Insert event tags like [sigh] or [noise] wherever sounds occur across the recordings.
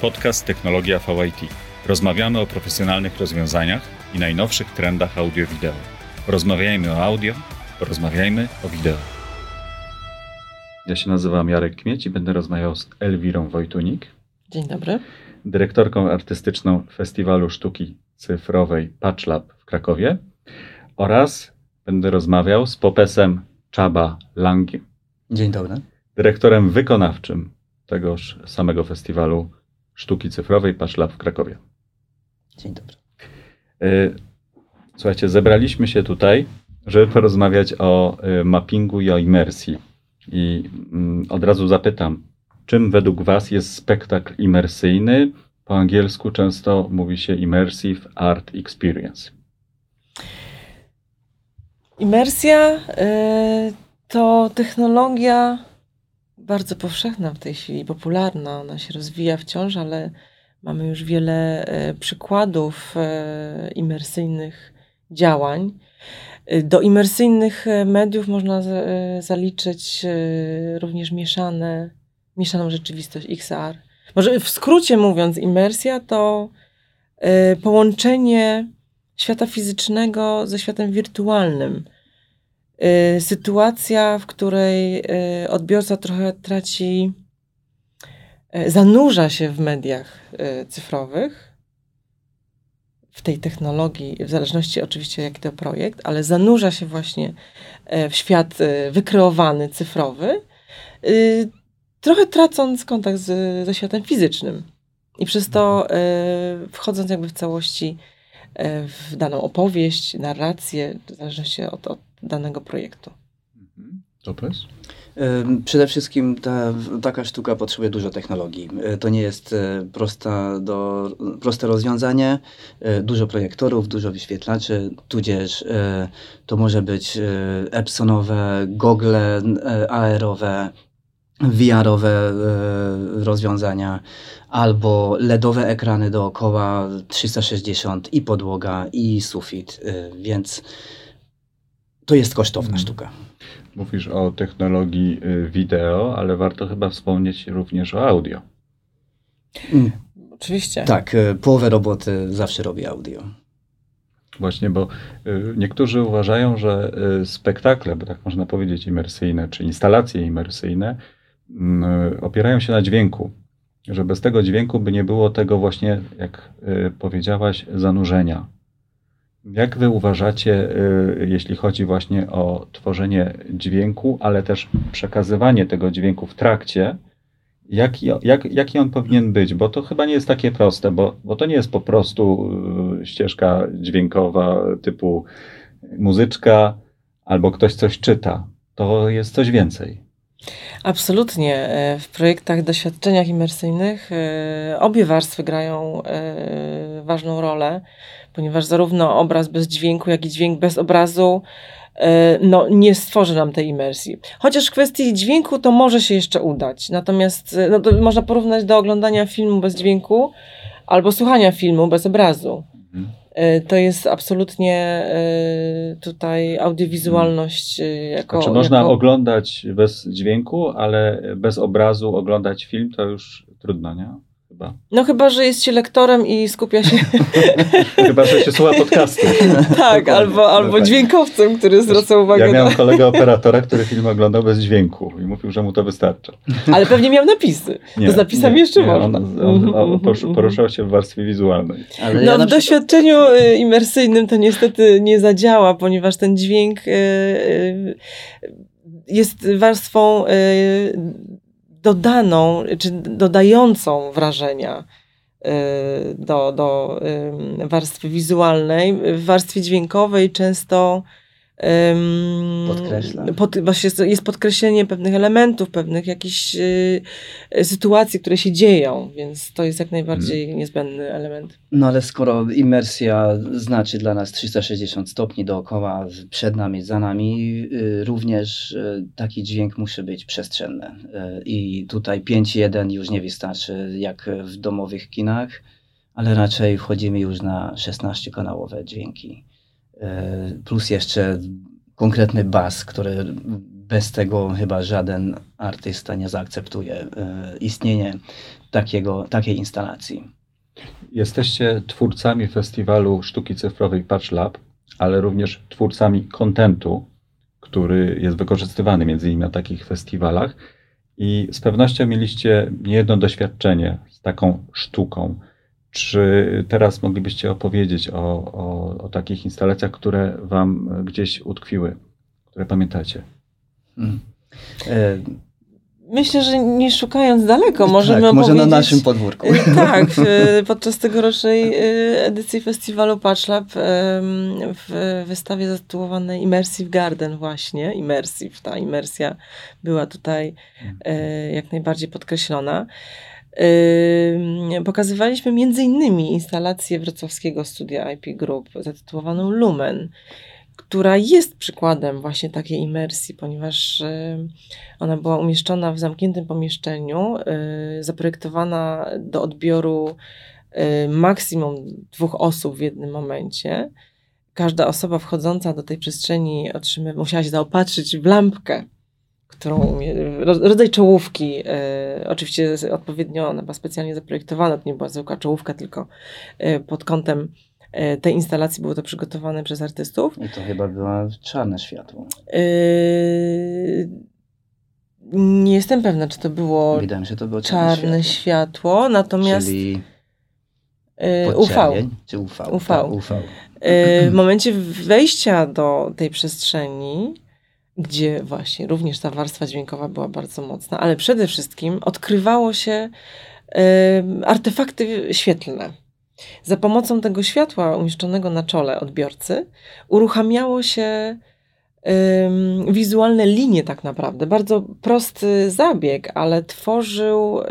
podcast Technologia VIT. Rozmawiamy o profesjonalnych rozwiązaniach i najnowszych trendach audio-wideo. Rozmawiajmy o audio, rozmawiajmy o wideo. Ja się nazywam Jarek Kmieć i będę rozmawiał z Elwirą Wojtunik. Dzień dobry. Dyrektorką artystyczną Festiwalu Sztuki Cyfrowej Patchlab w Krakowie oraz będę rozmawiał z Popesem Czaba Langiem. Dzień dobry. Dyrektorem wykonawczym tegoż samego Festiwalu Sztuki Cyfrowej Patchlab w Krakowie. Dzień dobry. Y, słuchajcie, zebraliśmy się tutaj, żeby porozmawiać o y, mappingu i o imersji. I mm, od razu zapytam, czym według Was jest spektakl imersyjny? Po angielsku często mówi się Immersive Art Experience. Imersja y, to technologia bardzo powszechna w tej chwili, popularna. Ona się rozwija wciąż, ale mamy już wiele y, przykładów y, imersyjnych działań. Do imersyjnych mediów można zaliczyć również mieszane, mieszaną rzeczywistość XR. Może w skrócie mówiąc, imersja to połączenie świata fizycznego ze światem wirtualnym. Y, sytuacja, w której y, odbiorca trochę traci, y, zanurza się w mediach cyfrowych, w tej technologii, w zależności oczywiście jaki to projekt, ale zanurza się właśnie w świat wykreowany, cyfrowy, trochę tracąc kontakt z, ze światem fizycznym. I przez to wchodząc jakby w całości w daną opowieść, narrację, w zależności od, od danego projektu. Topes? Mhm. Przede wszystkim ta, taka sztuka potrzebuje dużo technologii. E, to nie jest e, prosta do, proste rozwiązanie. E, dużo projektorów, dużo wyświetlaczy, tudzież to może być Epsonowe, gogle AR-owe, VR-owe rozwiązania, albo LEDowe ekrany dookoła 360 i podłoga, i sufit, więc to jest kosztowna hmm. sztuka. Mówisz o technologii y, wideo, ale warto chyba wspomnieć również o audio. Mm. Oczywiście. Tak, y, połowę roboty zawsze robi audio. Właśnie, bo y, niektórzy uważają, że spektakle, bo tak można powiedzieć, imersyjne, czy instalacje imersyjne, mm, opierają się na dźwięku. Że bez tego dźwięku by nie było tego właśnie, jak powiedziałaś, zanurzenia jak wy uważacie, y, jeśli chodzi właśnie o tworzenie dźwięku, ale też przekazywanie tego dźwięku w trakcie, jaki, jak, jaki on powinien być? Bo to chyba nie jest takie proste, bo, bo to nie jest po prostu y, ścieżka dźwiękowa typu muzyczka albo ktoś coś czyta. To jest coś więcej. Absolutnie. E, w projektach, doświadczeniach imersyjnych e, obie warstwy grają e, ważną rolę ponieważ zarówno obraz bez dźwięku, jak i dźwięk bez obrazu e, no, nie stworzy nam tej imersji. Chociaż w kwestii dźwięku to może się jeszcze udać. Natomiast e, no, to można porównać do oglądania filmu bez dźwięku albo słuchania filmu bez obrazu. Mhm. E, to jest absolutnie tutaj audiowizualność jako. Znaczy, można jako... oglądać bez dźwięku, ale bez obrazu oglądać film to już trudno, nie? Chyba. No chyba, że jest się lektorem i skupia się... [laughs] chyba, że się słucha podcastu. [laughs] tak, albo, albo dźwiękowcem, który zwraca uwagę Ja miałem na... kolegę [laughs] operatora, który film oglądał bez dźwięku i mówił, że mu to wystarcza. Ale pewnie miał napisy. Nie, to z napisami nie, jeszcze nie, można. On, on, on poruszał się w warstwie wizualnej. Ale no ja w doświadczeniu y, imersyjnym to niestety nie zadziała, ponieważ ten dźwięk y, y, jest warstwą dodaną, czy dodającą wrażenia y, do, do warstwy wizualnej. W warstwie dźwiękowej często Podkreśla. Pod, właśnie jest podkreślenie pewnych elementów, pewnych jakichś y, sytuacji, które się dzieją, więc to jest jak najbardziej hmm. niezbędny element. No ale skoro imersja znaczy dla nas 360 stopni dookoła, przed nami, za nami, y, również y, taki dźwięk musi być przestrzenny. I tutaj 5.1 już nie wystarczy jak w domowych kinach, ale raczej wchodzimy już na 16-kanałowe dźwięki. E, plus jeszcze konkretny bas, który bez tego chyba żaden artysta nie zaakceptuje istnienie takiego, takiej instalacji. Jesteście twórcami festiwalu sztuki cyfrowej Patch Lab, ale również twórcami kontentu, który jest wykorzystywany między innymi na takich festiwalach. I z pewnością mieliście niejedno doświadczenie z taką sztuką. Czy teraz moglibyście opowiedzieć o, o, o takich instalacjach, które Wam gdzieś utkwiły, które pamiętacie? Hmm. E Myślę, że nie szukając daleko, możemy tak, może na naszym podwórku. Y, tak, [laughs] podczas tegorocznej y, edycji festiwalu Patchlab w wystawie zatytułowanej Immersive Garden właśnie, Immersive, ta imersja była tutaj jak najbardziej podkreślona. Pokazywaliśmy między innymi instalację wrocławskiego studia IP Group zatytułowaną Lumen, która jest przykładem właśnie takiej imersji, ponieważ y, ona była umieszczona w zamkniętym pomieszczeniu, y, zaprojektowana do odbioru y, maksimum dwóch osób w jednym momencie. Każda osoba wchodząca do tej przestrzeni otrzyma, musiała się zaopatrzyć w lampkę, którą rodzaj czołówki, oczywiście odpowiednio ona była specjalnie zaprojektowana, to nie była zwykła czołówka, tylko pod kątem E, tej instalacji było to przygotowane przez artystów. I to chyba było czarne światło. Nie jestem pewna, czy to było, Wydaje mi się, to było czarne, czarne światło. światło. natomiast Czyli UV. Czy UV? UV. Tak, UV. Yy, w momencie wejścia do tej przestrzeni, gdzie właśnie również ta warstwa dźwiękowa była bardzo mocna, ale przede wszystkim odkrywało się artefakty świetlne za pomocą tego światła umieszczonego na czole odbiorcy uruchamiało się ym, wizualne linie tak naprawdę. Bardzo prosty zabieg, ale tworzył y,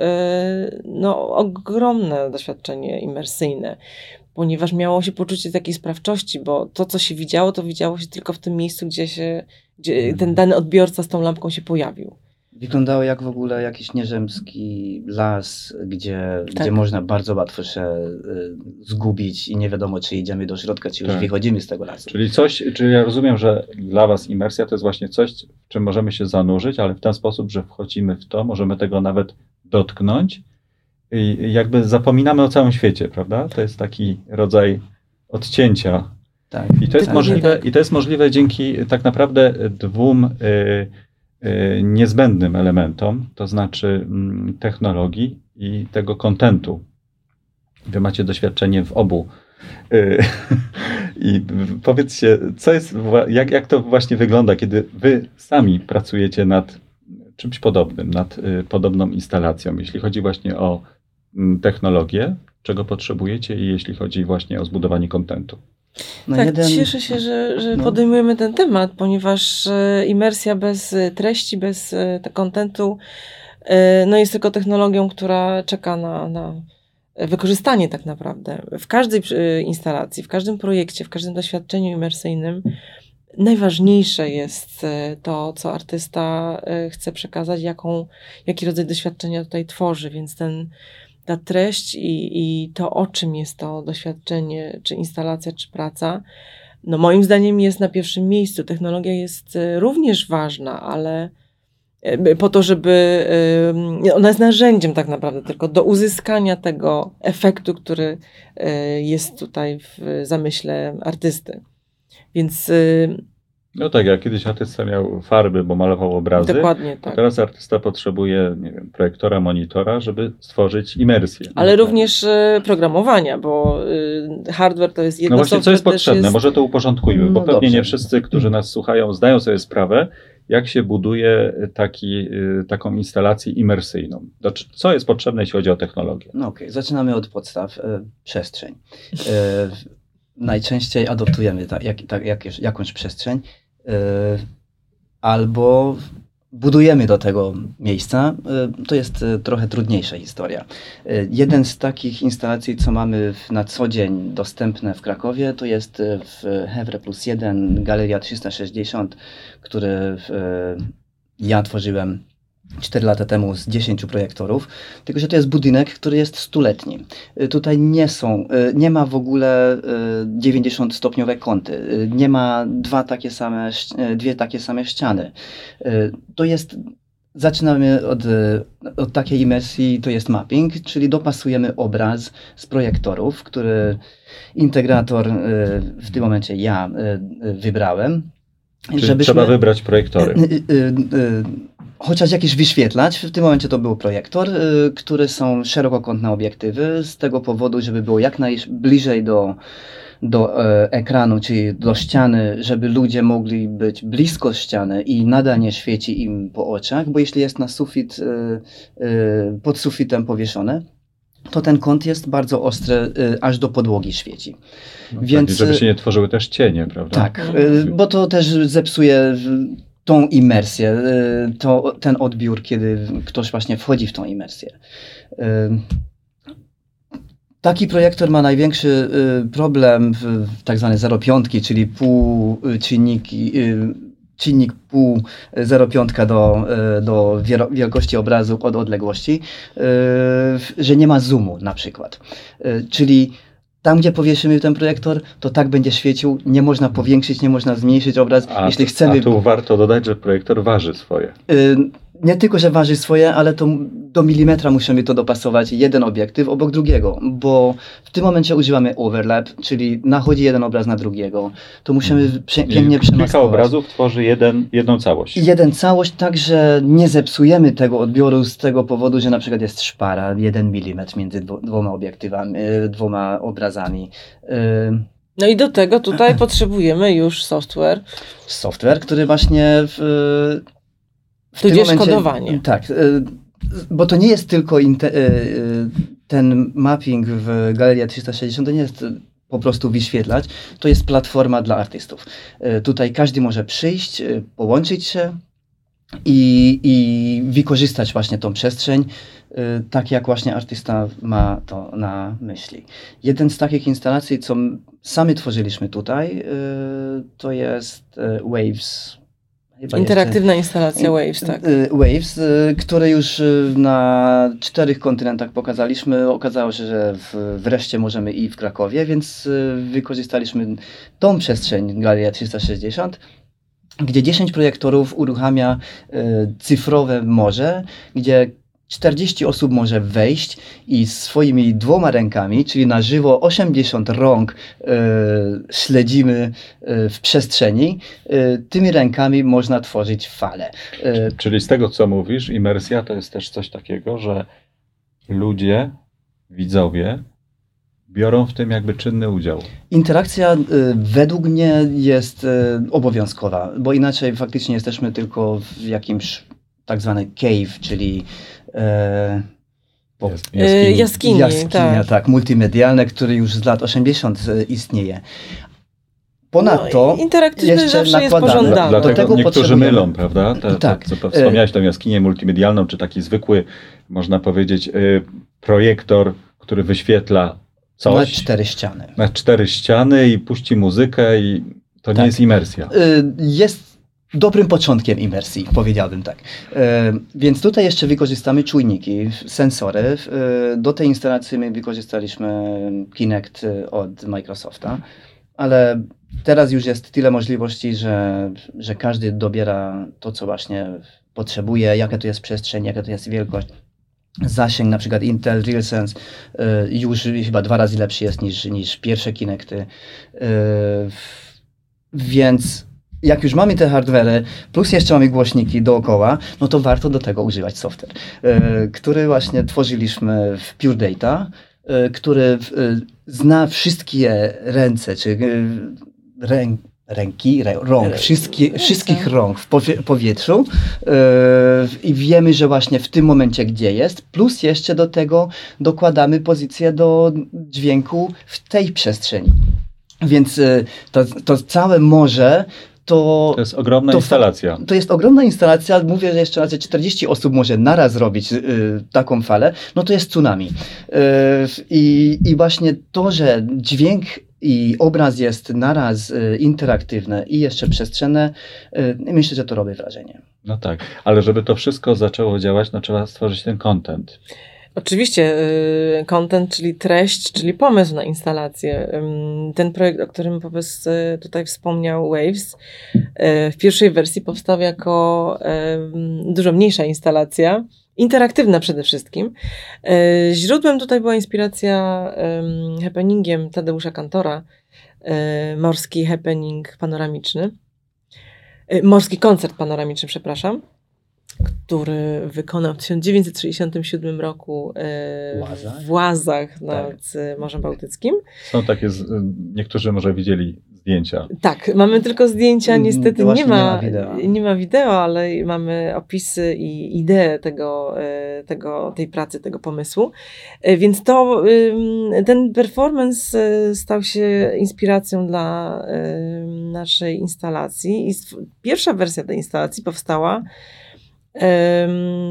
no, ogromne doświadczenie imersyjne, ponieważ miało się poczucie takiej sprawczości, bo to, co się widziało, to widziało się tylko w tym miejscu, gdzie, się, gdzie ten mhm. dany odbiorca z tą lampką się pojawił. Wyglądało jak w ogóle jakiś nierzemski las, gdzie, tak. gdzie można bardzo łatwo się y, zgubić i nie wiadomo, czy idziemy do środka, czy już tak. wychodzimy z tego lasu. Czyli coś, czyli ja rozumiem, że dla Was imersja to jest właśnie coś, w czym możemy się zanurzyć, ale w ten sposób, że wchodzimy w to, możemy tego nawet dotknąć i jakby zapominamy o całym świecie, prawda? To jest taki rodzaj odcięcia. Tak. I to jest, możliwe, tak. i to jest możliwe dzięki tak naprawdę dwóm. Y, Y, niezbędnym elementom, to znaczy mm, technologii i tego kontentu. Wy macie doświadczenie w obu. Y, [laughs] I powiedzcie, co jest, jak, jak to właśnie wygląda, kiedy wy sami pracujecie nad czymś podobnym, nad podobną instalacją, jeśli chodzi właśnie o mm, technologię, czego potrzebujecie i jeśli chodzi właśnie o zbudowanie kontentu. No tak, jeden... cieszę się, że, że no. podejmujemy ten temat, ponieważ e, imersja bez e, treści, bez e, kontentu no jest tylko technologią, która czeka na, na wykorzystanie tak naprawdę. W każdej instalacji, w każdym projekcie, w każdym doświadczeniu imersyjnym najważniejsze jest to, co artysta chce przekazać, jaką, jaki rodzaj doświadczenia tutaj tworzy, więc ten ta treść i, i to, o czym jest to doświadczenie, czy instalacja, czy praca, no moim zdaniem jest na pierwszym miejscu. Technologia jest e, również ważna, ale e, po to, żeby ona jest narzędziem tak naprawdę tylko do uzyskania tego efektu, który jest tutaj w zamyśle artysty. Więc no tak, jak kiedyś artysta miał farby, bo malował obrazy. Dokładnie tak. Teraz artysta potrzebuje, nie wiem, projektora, monitora, żeby stworzyć imersję. Ale no, również y, programowania, bo y, hardware to jest jedno No właśnie, co jest potrzebne? Jest... Może to uporządkujmy, bo no pewnie dobrze. nie wszyscy, którzy nas słuchają, zdają sobie sprawę, jak się buduje taki, y, taką instalację imersyjną. Znaczy, co jest potrzebne, jeśli chodzi o technologię? No okej, okay. zaczynamy od podstaw. przestrzeń. najczęściej adoptujemy ta, jak, ta, jak, jakąś przestrzeń E, albo budujemy do tego miejsca, e, to jest e, trochę trudniejsza historia. Jeden z takich instalacji, co mamy na co dzień dostępne w Krakowie, to jest w Hewre Plus 1 Galeria 360, który ja tworzyłem 4 lata temu z 10 projektorów, tylko że to jest budynek, który jest stuletni. Y, Tutaj nie są, y, nie ma w ogóle 90-stopniowe kąty, y, nie ma dwa takie same, dwie takie same ściany. To jest, zaczynamy od, od takiej imersji, to jest mapping, czyli dopasujemy obraz z projektorów, który integrator w tym momencie ja wybrałem. Czyli trzeba wybrać projektory. Chociaż jakiś wyświetlacz, w tym momencie to był projektor, y, które są szerokokątne obiektywy, z tego powodu, żeby było jak najbliżej do, do e, ekranu, czyli do ściany, żeby ludzie mogli być blisko ściany i nadal nie świeci im po oczach, bo jeśli jest na sufit, y, y, pod sufitem powieszone, to ten kąt jest bardzo ostry, y, aż do podłogi świeci. No Więc, tak, i żeby się nie tworzyły też cienie, prawda? Tak, y, bo to też zepsuje tą imersję, y, to, ten odbiór, kiedy ktoś właśnie wchodzi w tą imersję. Y, Taki projektor ma największy y, problem w tak zwane 0,5, czyli pół czynniki, czynnik pół 0,5 do, do wielkości obrazu od odległości, że nie ma zoomu na przykład. Czyli tam, gdzie powieszymy ten projektor, to tak będzie świecił, nie można powiększyć, nie można zmniejszyć obraz. A, Jeśli chcemy... a tu warto dodać, że projektor waży swoje. Y, nie tylko, że waży swoje, ale to do milimetra musimy to dopasować jeden obiektyw obok drugiego, bo w tym momencie używamy overlap, czyli nachodzi jeden obraz na drugiego. To musimy prze, I pięknie kilka przemaskować. obrazów tworzy jeden, jedną całość. Jeden całość, tak że nie zepsujemy tego odbioru z tego powodu, że na przykład jest szpara, jeden milimetr między dwo, dwoma obiektywami, y, dwoma obrazami. Y, No i do tego tutaj [clears throat] potrzebujemy już software. software, który właśnie w, w Tudzież kodowanie. Tak, y, bo to nie jest tylko y, y, ten mapping w Galeria 360, to nie jest po prostu wyświetlać, to jest platforma dla artystów. Tutaj każdy może przyjść, połączyć się i, i wykorzystać właśnie tą przestrzeń, y, tak jak właśnie artysta ma to na myśli. Jeden z takich instalacji, co sami tworzyliśmy tutaj, y, to jest y, Waves. Interaktywna instalacja jeszcze- Waves, tak. y, Waves, y, które już y, na czterech kontynentach pokazaliśmy. Okazało się, że wreszcie możemy i w Krakowie, więc wykorzystaliśmy tą przestrzeń Galeria 360 gdzie 10 projektorów uruchamia y, cyfrowe morze, gdzie 40 osób może wejść i swoimi dwoma rękami, czyli na żywo 80 rąk y, śledzimy y, w przestrzeni. Y, tymi rękami można tworzyć fale. Czyli z tego, co mówisz, imersja to jest też coś takiego, że ludzie, widzowie biorą w tym jakby czynny udział. Interakcja y, według mnie jest y, obowiązkowa, bo inaczej faktycznie jesteśmy tylko w jakimś tak zwany cave, czyli e, po, Jest- Y, jaskini. jaskini, jaskinia, tak. tak. multimedialne, który już z lat 80 y, istnieje. Ponadto no, interaktywny jeszcze zawsze jest nakładamy. pożądany. Dla, dlatego tego niektórzy mylą, prawda? Te, Tak. Te, co wspomniałeś, tą jaskinię multimedialną, czy taki zwykły, można powiedzieć, y, projektor, który wyświetla na coś cztery ściany. na cztery ściany i puści muzykę i to nie Tak. jest imersja. Y, jest dobrym początkiem imersji, powiedziałbym tak. Y, Więc tutaj jeszcze wykorzystamy czujniki, sensory. Y, Do tej instalacji my wykorzystaliśmy Kinect y, od Microsofta, ale teraz już jest tyle możliwości, że, że każdy dobiera to, co właśnie potrzebuje, jaka to jest przestrzeń, jaka to jest wielkość. Zasięg, na przykład Intel RealSense już chyba dwa razy lepszy jest niż, niż pierwsze Kinecty. Więc jak już mamy te hardware, plus jeszcze mamy głośniki dookoła, no to warto do tego używać software, y, który właśnie tworzyliśmy w Pure Data, y, który y, zna wszystkie ręce, czy rę, ręki, rę, rąk, wszystkie, wszystkich rąk w powie, powietrzu i wiemy, że właśnie w tym momencie gdzie jest, plus jeszcze do tego dokładamy pozycję do dźwięku w tej przestrzeni. Więc to, to całe morze to, To jest ogromna to instalacja. to jest ogromna instalacja. Mówię, że jeszcze raz, że 40 osób może naraz zrobić y, taką falę, no to jest tsunami. Y, I, I właśnie to, że dźwięk i obraz jest naraz y, interaktywny i jeszcze przestrzenne, y, myślę, że to robi wrażenie. No tak, ale żeby to wszystko zaczęło działać, no trzeba stworzyć ten content. Oczywiście, y, content, czyli treść, czyli pomysł na instalację. Ten projekt, o którym Popes y, tutaj wspomniał, Waves, y, w pierwszej wersji powstał jako dużo mniejsza instalacja, interaktywna przede wszystkim. Źródłem tutaj była inspiracja happeningiem Tadeusza Kantora, morski happening panoramiczny, morski koncert panoramiczny, przepraszam który wykonał w 1967 roku e, w Łazach Tak. nad e, Morzem Bałtyckim. Są takie, z, niektórzy może widzieli zdjęcia. Tak, mamy tylko zdjęcia, Mm, niestety nie ma, nie ma wideo. nie ma wideo, ale mamy opisy i ideę tego, e, tego, tej pracy, tego pomysłu. E, Więc to, ten performance e, stał się inspiracją dla naszej instalacji i pierwsza wersja tej instalacji powstała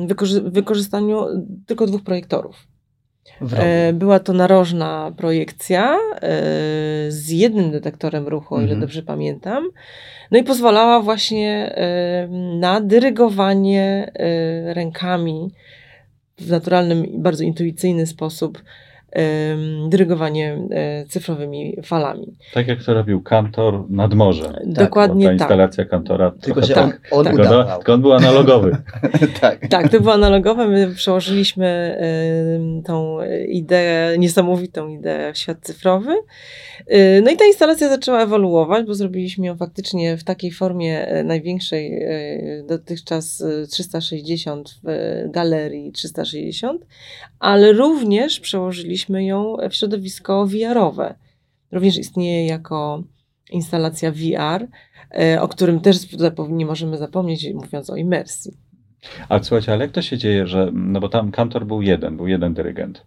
wykorzy- wykorzystaniu tylko dwóch projektorów. E, Była to narożna projekcja e, z jednym detektorem ruchu, o ile Mhm. dobrze pamiętam. No i pozwalała właśnie na dyrygowanie e, rękami w naturalnym i bardzo intuicyjny sposób, dyrygowanie e, cyfrowymi falami. Tak jak to robił Kantor nad morzem. Dokładnie Bo ta tak. instalacja Kantora Tylko, że tak on, tak. udawał. tylko on był analogowy. [laughs] tak. Tak, to było analogowe. My przełożyliśmy tą ideę, niesamowitą ideę w świat cyfrowy. Y, No i ta instalacja zaczęła ewoluować, bo zrobiliśmy ją faktycznie w takiej formie y, największej y, dotychczas y, 360 w galerii 360, ale również przełożyliśmy ją w środowisko VR-owe. Również istnieje jako instalacja VR, y, o którym też nie możemy zapomnieć, mówiąc o imersji. Ale słuchajcie, ale jak to się dzieje, że, no bo tam Kantor był jeden, był jeden dyrygent.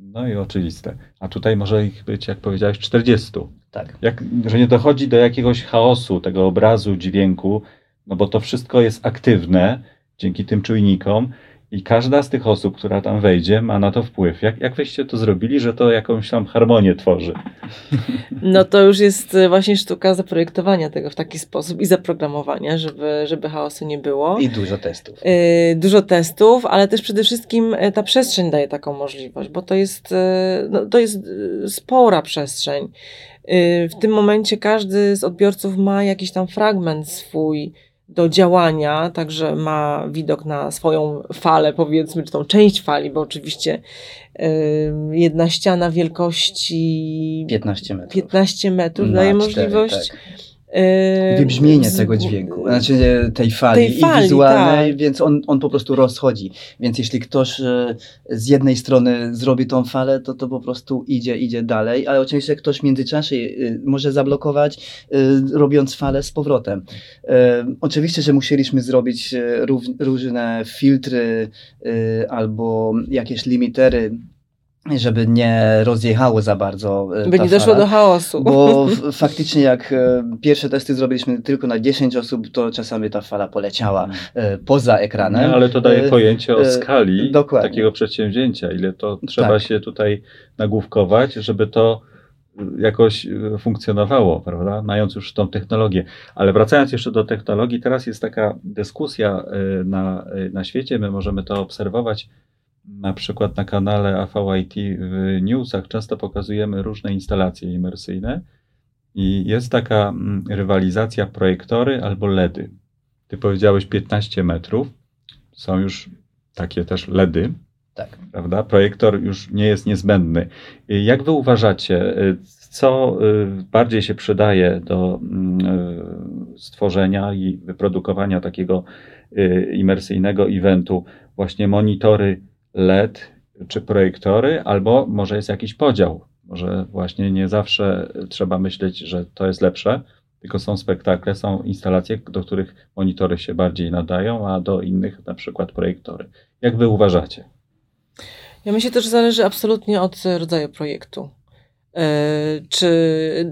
No i oczywiste. A tutaj może ich być, jak powiedziałeś, 40. tak. Jak, że nie dochodzi do jakiegoś chaosu tego obrazu, dźwięku, no bo to wszystko jest aktywne dzięki tym czujnikom i każda z tych osób, która tam wejdzie, ma na to wpływ. Jak, jak wyście to zrobili, że to jakąś tam harmonię tworzy? No to już jest e, właśnie sztuka zaprojektowania tego w taki sposób i zaprogramowania, żeby, żeby chaosu nie było. I dużo testów. Y, Dużo testów, ale też przede wszystkim e, ta przestrzeń daje taką możliwość, bo to jest, no, to jest spora przestrzeń. Y, W tym momencie każdy z odbiorców ma jakiś tam fragment swój do działania, także ma widok na swoją falę, powiedzmy, czy tą część fali, bo oczywiście y, jedna ściana wielkości 15 metrów. 15 metrów daje cztery, możliwość tak. Y, Wybrzmienie tego dźwięku, znaczy e, tej fali, Tej fali, i wizualnej, tak. więc on, on po prostu rozchodzi. Więc jeśli ktoś e, z jednej strony zrobi tą falę, to to po prostu idzie, idzie dalej, ale oczywiście ktoś w międzyczasie e, może zablokować, robiąc falę z powrotem. Oczywiście, że musieliśmy zrobić różne filtry albo jakieś limitery, żeby nie rozjechało za bardzo e, by nie doszło do chaosu. Bo [laughs] faktycznie jak e, pierwsze testy zrobiliśmy tylko na 10 osób, to czasami ta fala poleciała e, poza ekranem. No, ale to daje pojęcie o skali dokładnie. takiego przedsięwzięcia, ile to trzeba Tak. się tutaj nagłówkować, żeby to jakoś funkcjonowało, prawda? Mając już tą technologię. Ale wracając jeszcze do technologii, teraz jest taka dyskusja na, na świecie, my możemy to obserwować na przykład na kanale AVIT w newsach często pokazujemy różne instalacje imersyjne i jest taka mm, rywalizacja projektory albo LEDy. Ty powiedziałeś 15 metrów, są już takie też LEDy, Tak. prawda? Projektor już nie jest niezbędny. Jak wy uważacie, co y, bardziej się przydaje do mm, y, stworzenia i wyprodukowania takiego y, imersyjnego eventu? Właśnie monitory LED czy projektory, albo może jest jakiś podział? Może właśnie nie zawsze trzeba myśleć, że to jest lepsze, tylko są spektakle, są instalacje, do których monitory się bardziej nadają, a do innych na przykład projektory. Jak wy uważacie? Ja myślę też, zależy absolutnie od rodzaju projektu. E, Czy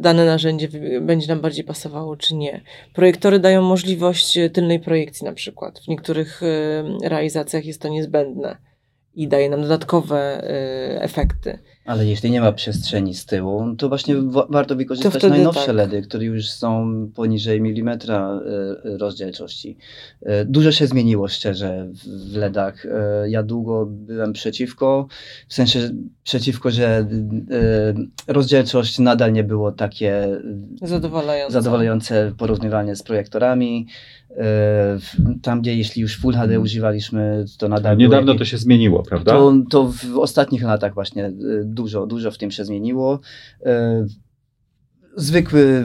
dane narzędzie będzie nam bardziej pasowało, czy nie. Projektory dają możliwość tylnej projekcji na przykład. W niektórych e, realizacjach jest to niezbędne. I daje nam dodatkowe y, efekty. Ale jeśli nie ma przestrzeni z tyłu, to właśnie wa- warto wykorzystać najnowsze tak. LEDy, które już są poniżej milimetra e, rozdzielczości. E, Dużo się zmieniło szczerze w- LEDach. Ja długo byłem przeciwko, w sensie przeciwko, że rozdzielczość nadal nie było takie Zadowalające. zadowalające porównywalnie z projektorami. E, Tam, gdzie jeśli już Full HD używaliśmy, to nadal Niedawno to się zmieniło, prawda? to, to w ostatnich latach właśnie y, dużo, dużo w tym się zmieniło. Y, Zwykłe y,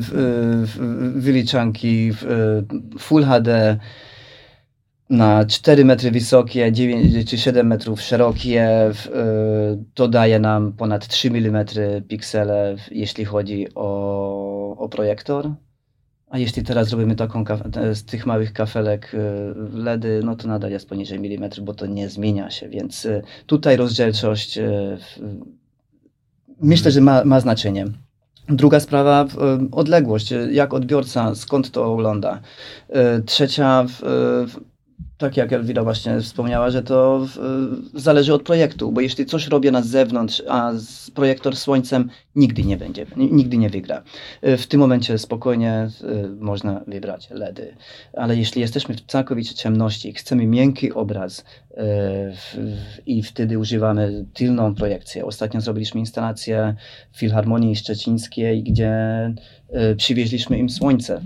wyliczanki y, Full HD na 4 metry wysokie, 9 czy 7 metrów szerokie, y, to daje nam ponad 3 mm piksele, jeśli chodzi o, o projektor. A jeśli teraz robimy taką z tych małych kafelek y, LEDy, no to nadal jest poniżej milimetru, bo to nie zmienia się, więc y, tutaj rozdzielczość y, myślę, że ma, ma znaczenie. Druga sprawa, odległość, jak odbiorca, skąd to ogląda. Trzecia, tak jak Elwira właśnie wspomniała, że to y, zależy od projektu, bo jeśli coś robię na zewnątrz, a z projektor słońcem nigdy nie będzie, ni- nigdy nie wygra. Y, W tym momencie spokojnie y, można wybrać LEDy, ale jeśli jesteśmy w całkowicie ciemności, chcemy miękki obraz w- w- i wtedy używamy tylną projekcję. Ostatnio zrobiliśmy instalację w Filharmonii Szczecińskiej, gdzie przywieźliśmy im słońce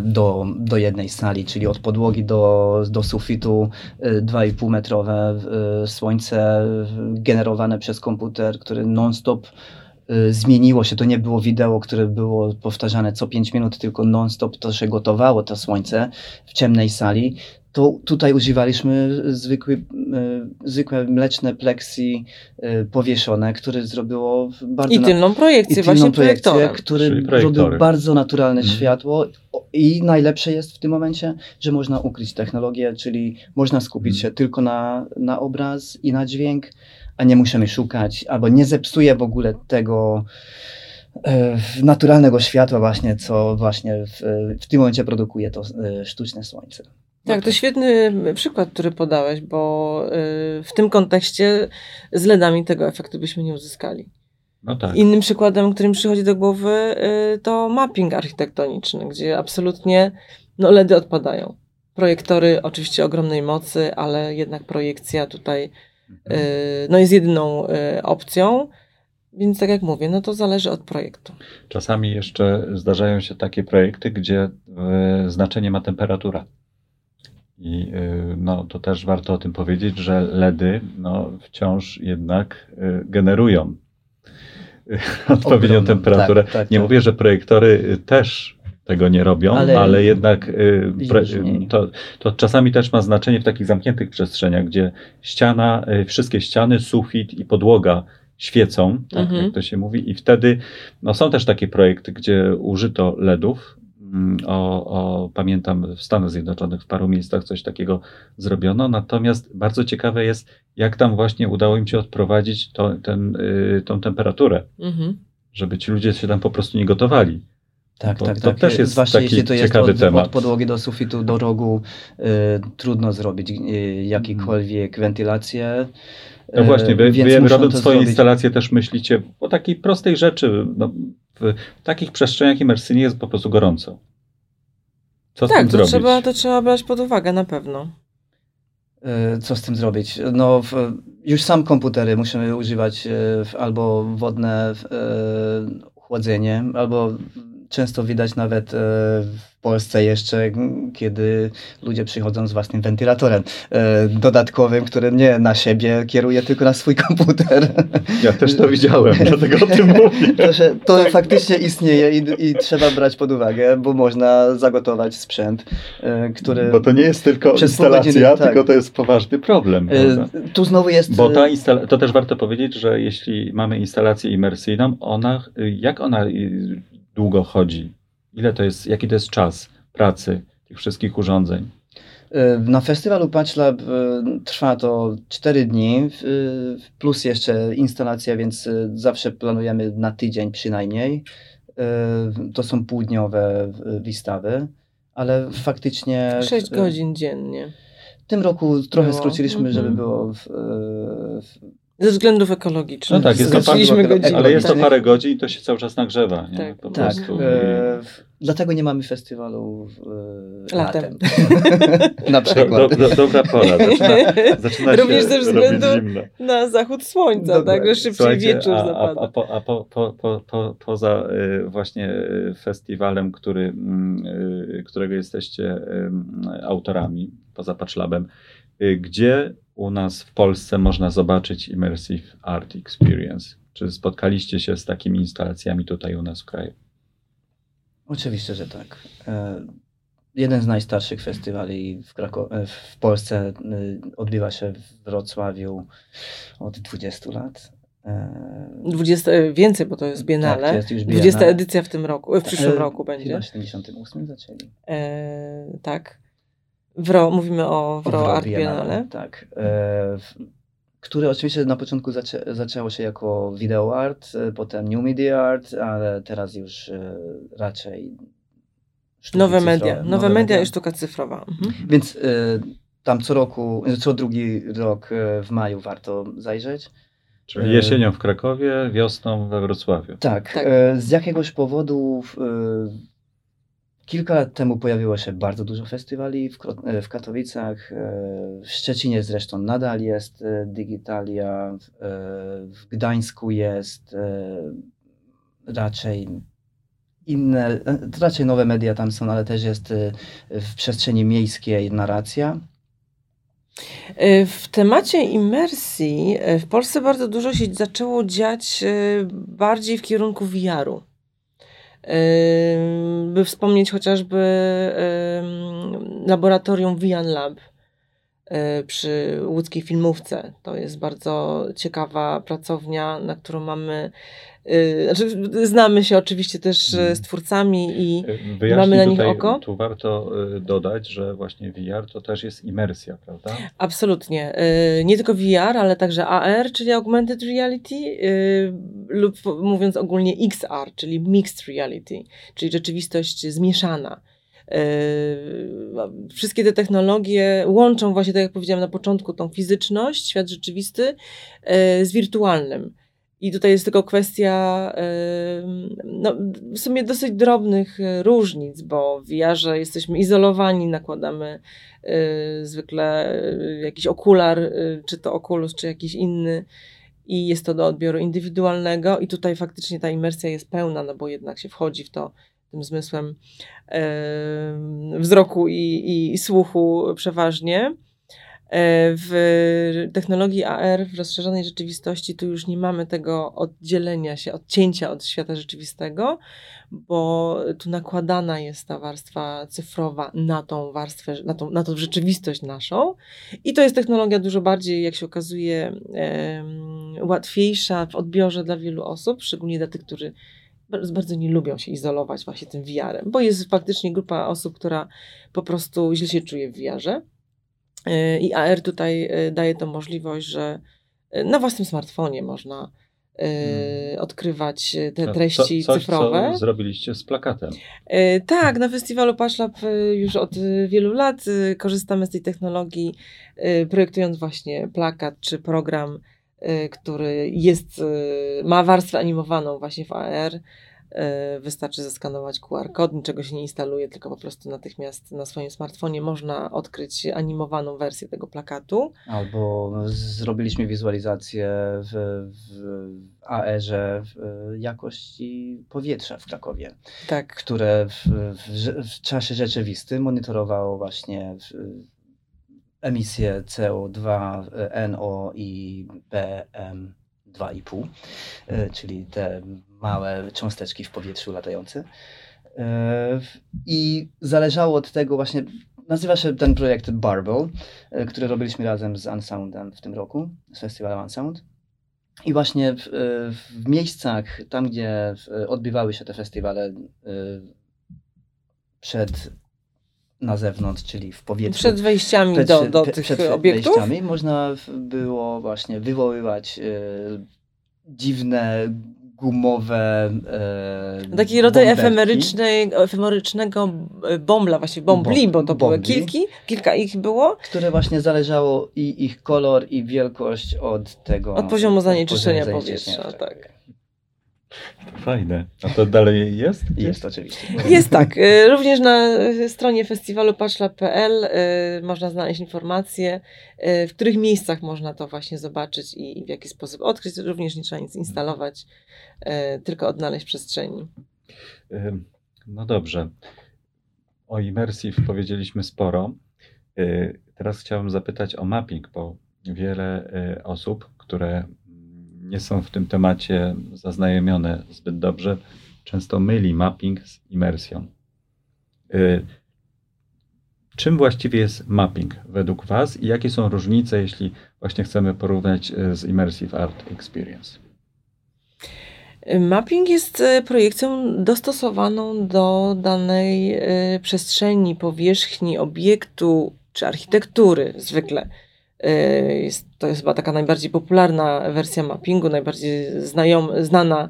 do, do jednej sali, czyli od podłogi do, do sufitu e, 2,5 metrowe e, słońce e, generowane przez komputer, który non-stop e, zmieniło się. To nie było wideo, które było powtarzane co 5 minut, tylko non-stop to się gotowało to słońce w ciemnej sali. To tutaj używaliśmy zwykły, e, zwykłe mleczne plexi e, powieszone, które zrobiło bardzo I na- tylną projekcję, i właśnie tylną projekcję, projektorem. który robił bardzo naturalne Mhm. światło. I najlepsze jest w tym momencie, że można ukryć technologię, czyli można skupić Mhm. się tylko na, na obraz i na dźwięk, a nie musimy szukać, albo nie zepsuje w ogóle tego e, naturalnego światła właśnie, co właśnie w, w tym momencie produkuje to e, sztuczne słońce. Tak, to świetny przykład, który podałeś, bo y, w tym kontekście z LEDami tego efektu byśmy nie uzyskali. No tak. Innym przykładem, który mi przychodzi do głowy, y, to mapping architektoniczny, gdzie absolutnie no, LEDy odpadają. Projektory oczywiście ogromnej mocy, ale jednak projekcja tutaj Mhm. y, no, jest jedyną y, opcją. Więc tak jak mówię, no to zależy od projektu. Czasami jeszcze zdarzają się takie projekty, gdzie znaczenie ma temperatura. I no, to też warto o tym powiedzieć, że LEDy no, wciąż jednak generują [laughs] odpowiednią temperaturę. tak, tak, Nie tak. mówię, że projektory e, też tego nie robią, ale, Ale jednak e, pre, to, to czasami też ma znaczenie w takich zamkniętych przestrzeniach, gdzie ściana, e, wszystkie ściany, sufit i podłoga świecą, tak Mhm. jak to się mówi, i wtedy no, są też takie projekty, gdzie użyto LEDów. Mm, O, o, pamiętam w Stanach Zjednoczonych w paru miejscach coś takiego zrobiono, natomiast bardzo ciekawe jest, jak tam właśnie udało im się odprowadzić to, ten, y, tą temperaturę, Mhm. żeby ci ludzie się tam po prostu nie gotowali. Tak, Bo tak, to tak. też jest Zwłaszcza taki jeśli to jest ciekawy od, temat. od podłogi do sufitu, do rogu, y, trudno zrobić y, jakikolwiek wentylację. No właśnie, wy, Y, więc wy muszą robiąc swoje zrobić- instalacje też myślicie o takiej prostej rzeczy. No, w takich przestrzeniach imersyjnie jest po prostu gorąco. Co z Tak, tym to zrobić? trzeba, to trzeba brać pod uwagę na pewno. Y, Co z tym zrobić? No, w, już sam komputery musimy używać w, albo wodne w, y, chłodzenie, albo często widać nawet y, w Polsce jeszcze, kiedy ludzie przychodzą z własnym wentylatorem y, dodatkowym, który nie na siebie kieruje, tylko na swój komputer. Ja też to widziałem, dlatego o tym mówię. [laughs] To, to faktycznie istnieje i, i trzeba brać pod uwagę, bo można zagotować sprzęt, y, który... Bo to nie jest tylko instalacja, godziny, tak. tylko to jest poważny problem. prawda? Tu znowu jest... Bo ta instala- to też warto powiedzieć, że jeśli mamy instalację imersyjną, ona, jak ona długo chodzi? Ile to jest, jaki to jest czas pracy tych wszystkich urządzeń? Y, Na festiwalu PatchLab y, trwa to 4 dni, y, plus jeszcze instalacja, więc zawsze planujemy na tydzień przynajmniej. To są półdniowe wystawy, ale faktycznie... 6 y, godzin dziennie. W tym roku trochę Było. skróciliśmy, żeby Mhm. było w, w, Ze względów ekologicznych. No tak, jest to godzinę. Ale jest to parę godzin i to się cały czas nagrzewa. Nie? Tak. Po tak. prostu. E, dlatego nie mamy festiwalu e, Latem. latem. [laughs] Na przykład. do, do, dobra pora. Zaczyna, zaczyna [laughs] Również się ze względu. Na zachód słońca, tak, że szybciej Słuchajcie, wieczór a, a, zapada. a, po, a po, po, po, po, poza y, właśnie y, festiwalem, który, mm, y, którego jesteście autorami, poza Patchlabem, y, gdzie u nas w Polsce można zobaczyć Immersive Art Experience? Czy spotkaliście się z takimi instalacjami tutaj u nas w kraju? Oczywiście, że tak. E, Jeden z najstarszych festiwali w, Krako- e, w Polsce e, odbywa się w Wrocławiu od 20 lat. E, 20, e, więcej, bo to jest Biennale. Tak, jest już 20 Biennale. edycja w tym roku, w przyszłym E, roku będzie. Chyba w 78 zaczęli. E, tak. Wro, mówimy o Wro Wro Art Biennale, Biennale. Tak. E, w- które oczywiście na początku zaczę, zaczęło się jako video art, e, potem new media art, ale teraz już e, raczej Nowe cyfrowe, media. Nowe media i sztuka cyfrowa. Mhm. Więc e, tam co roku, co drugi rok e, w maju warto zajrzeć. Czyli E, jesienią w Krakowie, wiosną we Wrocławiu. Tak, Tak. E, z jakiegoś powodu e, kilka lat temu pojawiło się bardzo dużo festiwali w, e, w Katowicach. e, W Szczecinie zresztą nadal jest e, Digitalia, w- Gdańsku jest raczej inne, raczej nowe media tam są, ale też jest w przestrzeni miejskiej narracja. W temacie imersji w Polsce bardzo dużo się zaczęło dziać bardziej w kierunku VR-u. By wspomnieć chociażby laboratorium Vian Lab e, przy łódzkiej filmówce. To jest bardzo ciekawa pracownia, na którą mamy. E, Znaczy, znamy się oczywiście też e, z twórcami i Wyjaśnij Mamy na nich tutaj, oko? Tu warto y, dodać, że właśnie VR to też jest imersja, prawda? Absolutnie. Y, Nie tylko VR, ale także AR, czyli Augmented Reality, y, lub mówiąc ogólnie XR, czyli Mixed Reality, czyli rzeczywistość zmieszana. Y, Wszystkie te technologie łączą właśnie, tak jak powiedziałam na początku, tą fizyczność, świat rzeczywisty y, z wirtualnym. I tutaj jest tylko kwestia no, w sumie dosyć drobnych y, różnic, bo w VR-ze jesteśmy izolowani, nakładamy y, zwykle y, jakiś okular, czy to Oculus, czy jakiś inny i jest to do odbioru indywidualnego i tutaj faktycznie ta imersja jest pełna, no bo jednak się wchodzi w to tym zmysłem wzroku i, i słuchu przeważnie. E, W technologii AR, w rozszerzonej rzeczywistości, tu już nie mamy tego oddzielenia się, odcięcia od świata rzeczywistego, bo tu nakładana jest ta warstwa cyfrowa na tą warstwę, na tą, na tą rzeczywistość naszą. I to jest technologia dużo bardziej, jak się okazuje, em, łatwiejsza w odbiorze dla wielu osób, szczególnie dla tych, którzy bardzo nie lubią się izolować właśnie tym VR-em, bo jest faktycznie grupa osób, która po prostu źle się czuje w VR-ze. Y, I AR tutaj y, daje tą możliwość, że y, na własnym smartfonie można y, Mm. odkrywać te treści co, coś, cyfrowe. Co zrobiliście z plakatem. Tak, na festiwalu Pashlab y, już od wielu lat korzystamy z tej technologii, projektując właśnie plakat czy program, który jest, ma warstwę animowaną właśnie w AR. E, wystarczy zeskanować QR kod, niczego się nie instaluje, tylko po prostu natychmiast na swoim smartfonie można odkryć animowaną wersję tego plakatu. Albo zrobiliśmy wizualizację w, w AR-ze e, jakości powietrza w Krakowie, tak. które w, w, w, czasie rzeczywistym monitorowało właśnie emisję CO2, NO i PM 2,5, e, czyli te małe cząsteczki w powietrzu latające. E, I zależało od tego właśnie, nazywa się ten projekt Barbel, e, który robiliśmy razem z Unsoundem w tym roku, z festiwalem Unsound. I właśnie w, w miejscach, tam gdzie odbywały się te festiwale przed na zewnątrz, czyli w powietrzu. przed wejściami Przed- do, do przed- tych przed obiektów. wejściami można było właśnie wywoływać e, dziwne, gumowe. E, Taki rodzaj efemerycznej, efemerycznego bombla, właśnie bombli, bo to były kilki, kilka ich było. Które właśnie zależało i ich kolor, i wielkość od tego. Od poziomu zanieczyszczenia powietrza, tak. tak. Fajne. A to dalej jest? Jest oczywiście. Jest tak. Y, również na stronie festiwalu paczla.pl y, można znaleźć informacje, y, w których miejscach można to właśnie zobaczyć i w jaki sposób odkryć. Również nie trzeba nic instalować, tylko odnaleźć przestrzeni. No dobrze. O Immersive powiedzieliśmy sporo. Teraz chciałbym zapytać o mapping, bo wiele osób, które nie są w tym temacie zaznajomione zbyt dobrze, często myli mapping z imersją. Y, czym właściwie jest mapping według Was i jakie są różnice, jeśli właśnie chcemy porównać y, z Immersive Art Experience? Mapping jest y, projekcją dostosowaną do danej przestrzeni, powierzchni, obiektu czy architektury zwykle. Y, jest, to jest chyba taka najbardziej popularna wersja mappingu, najbardziej znajom, znana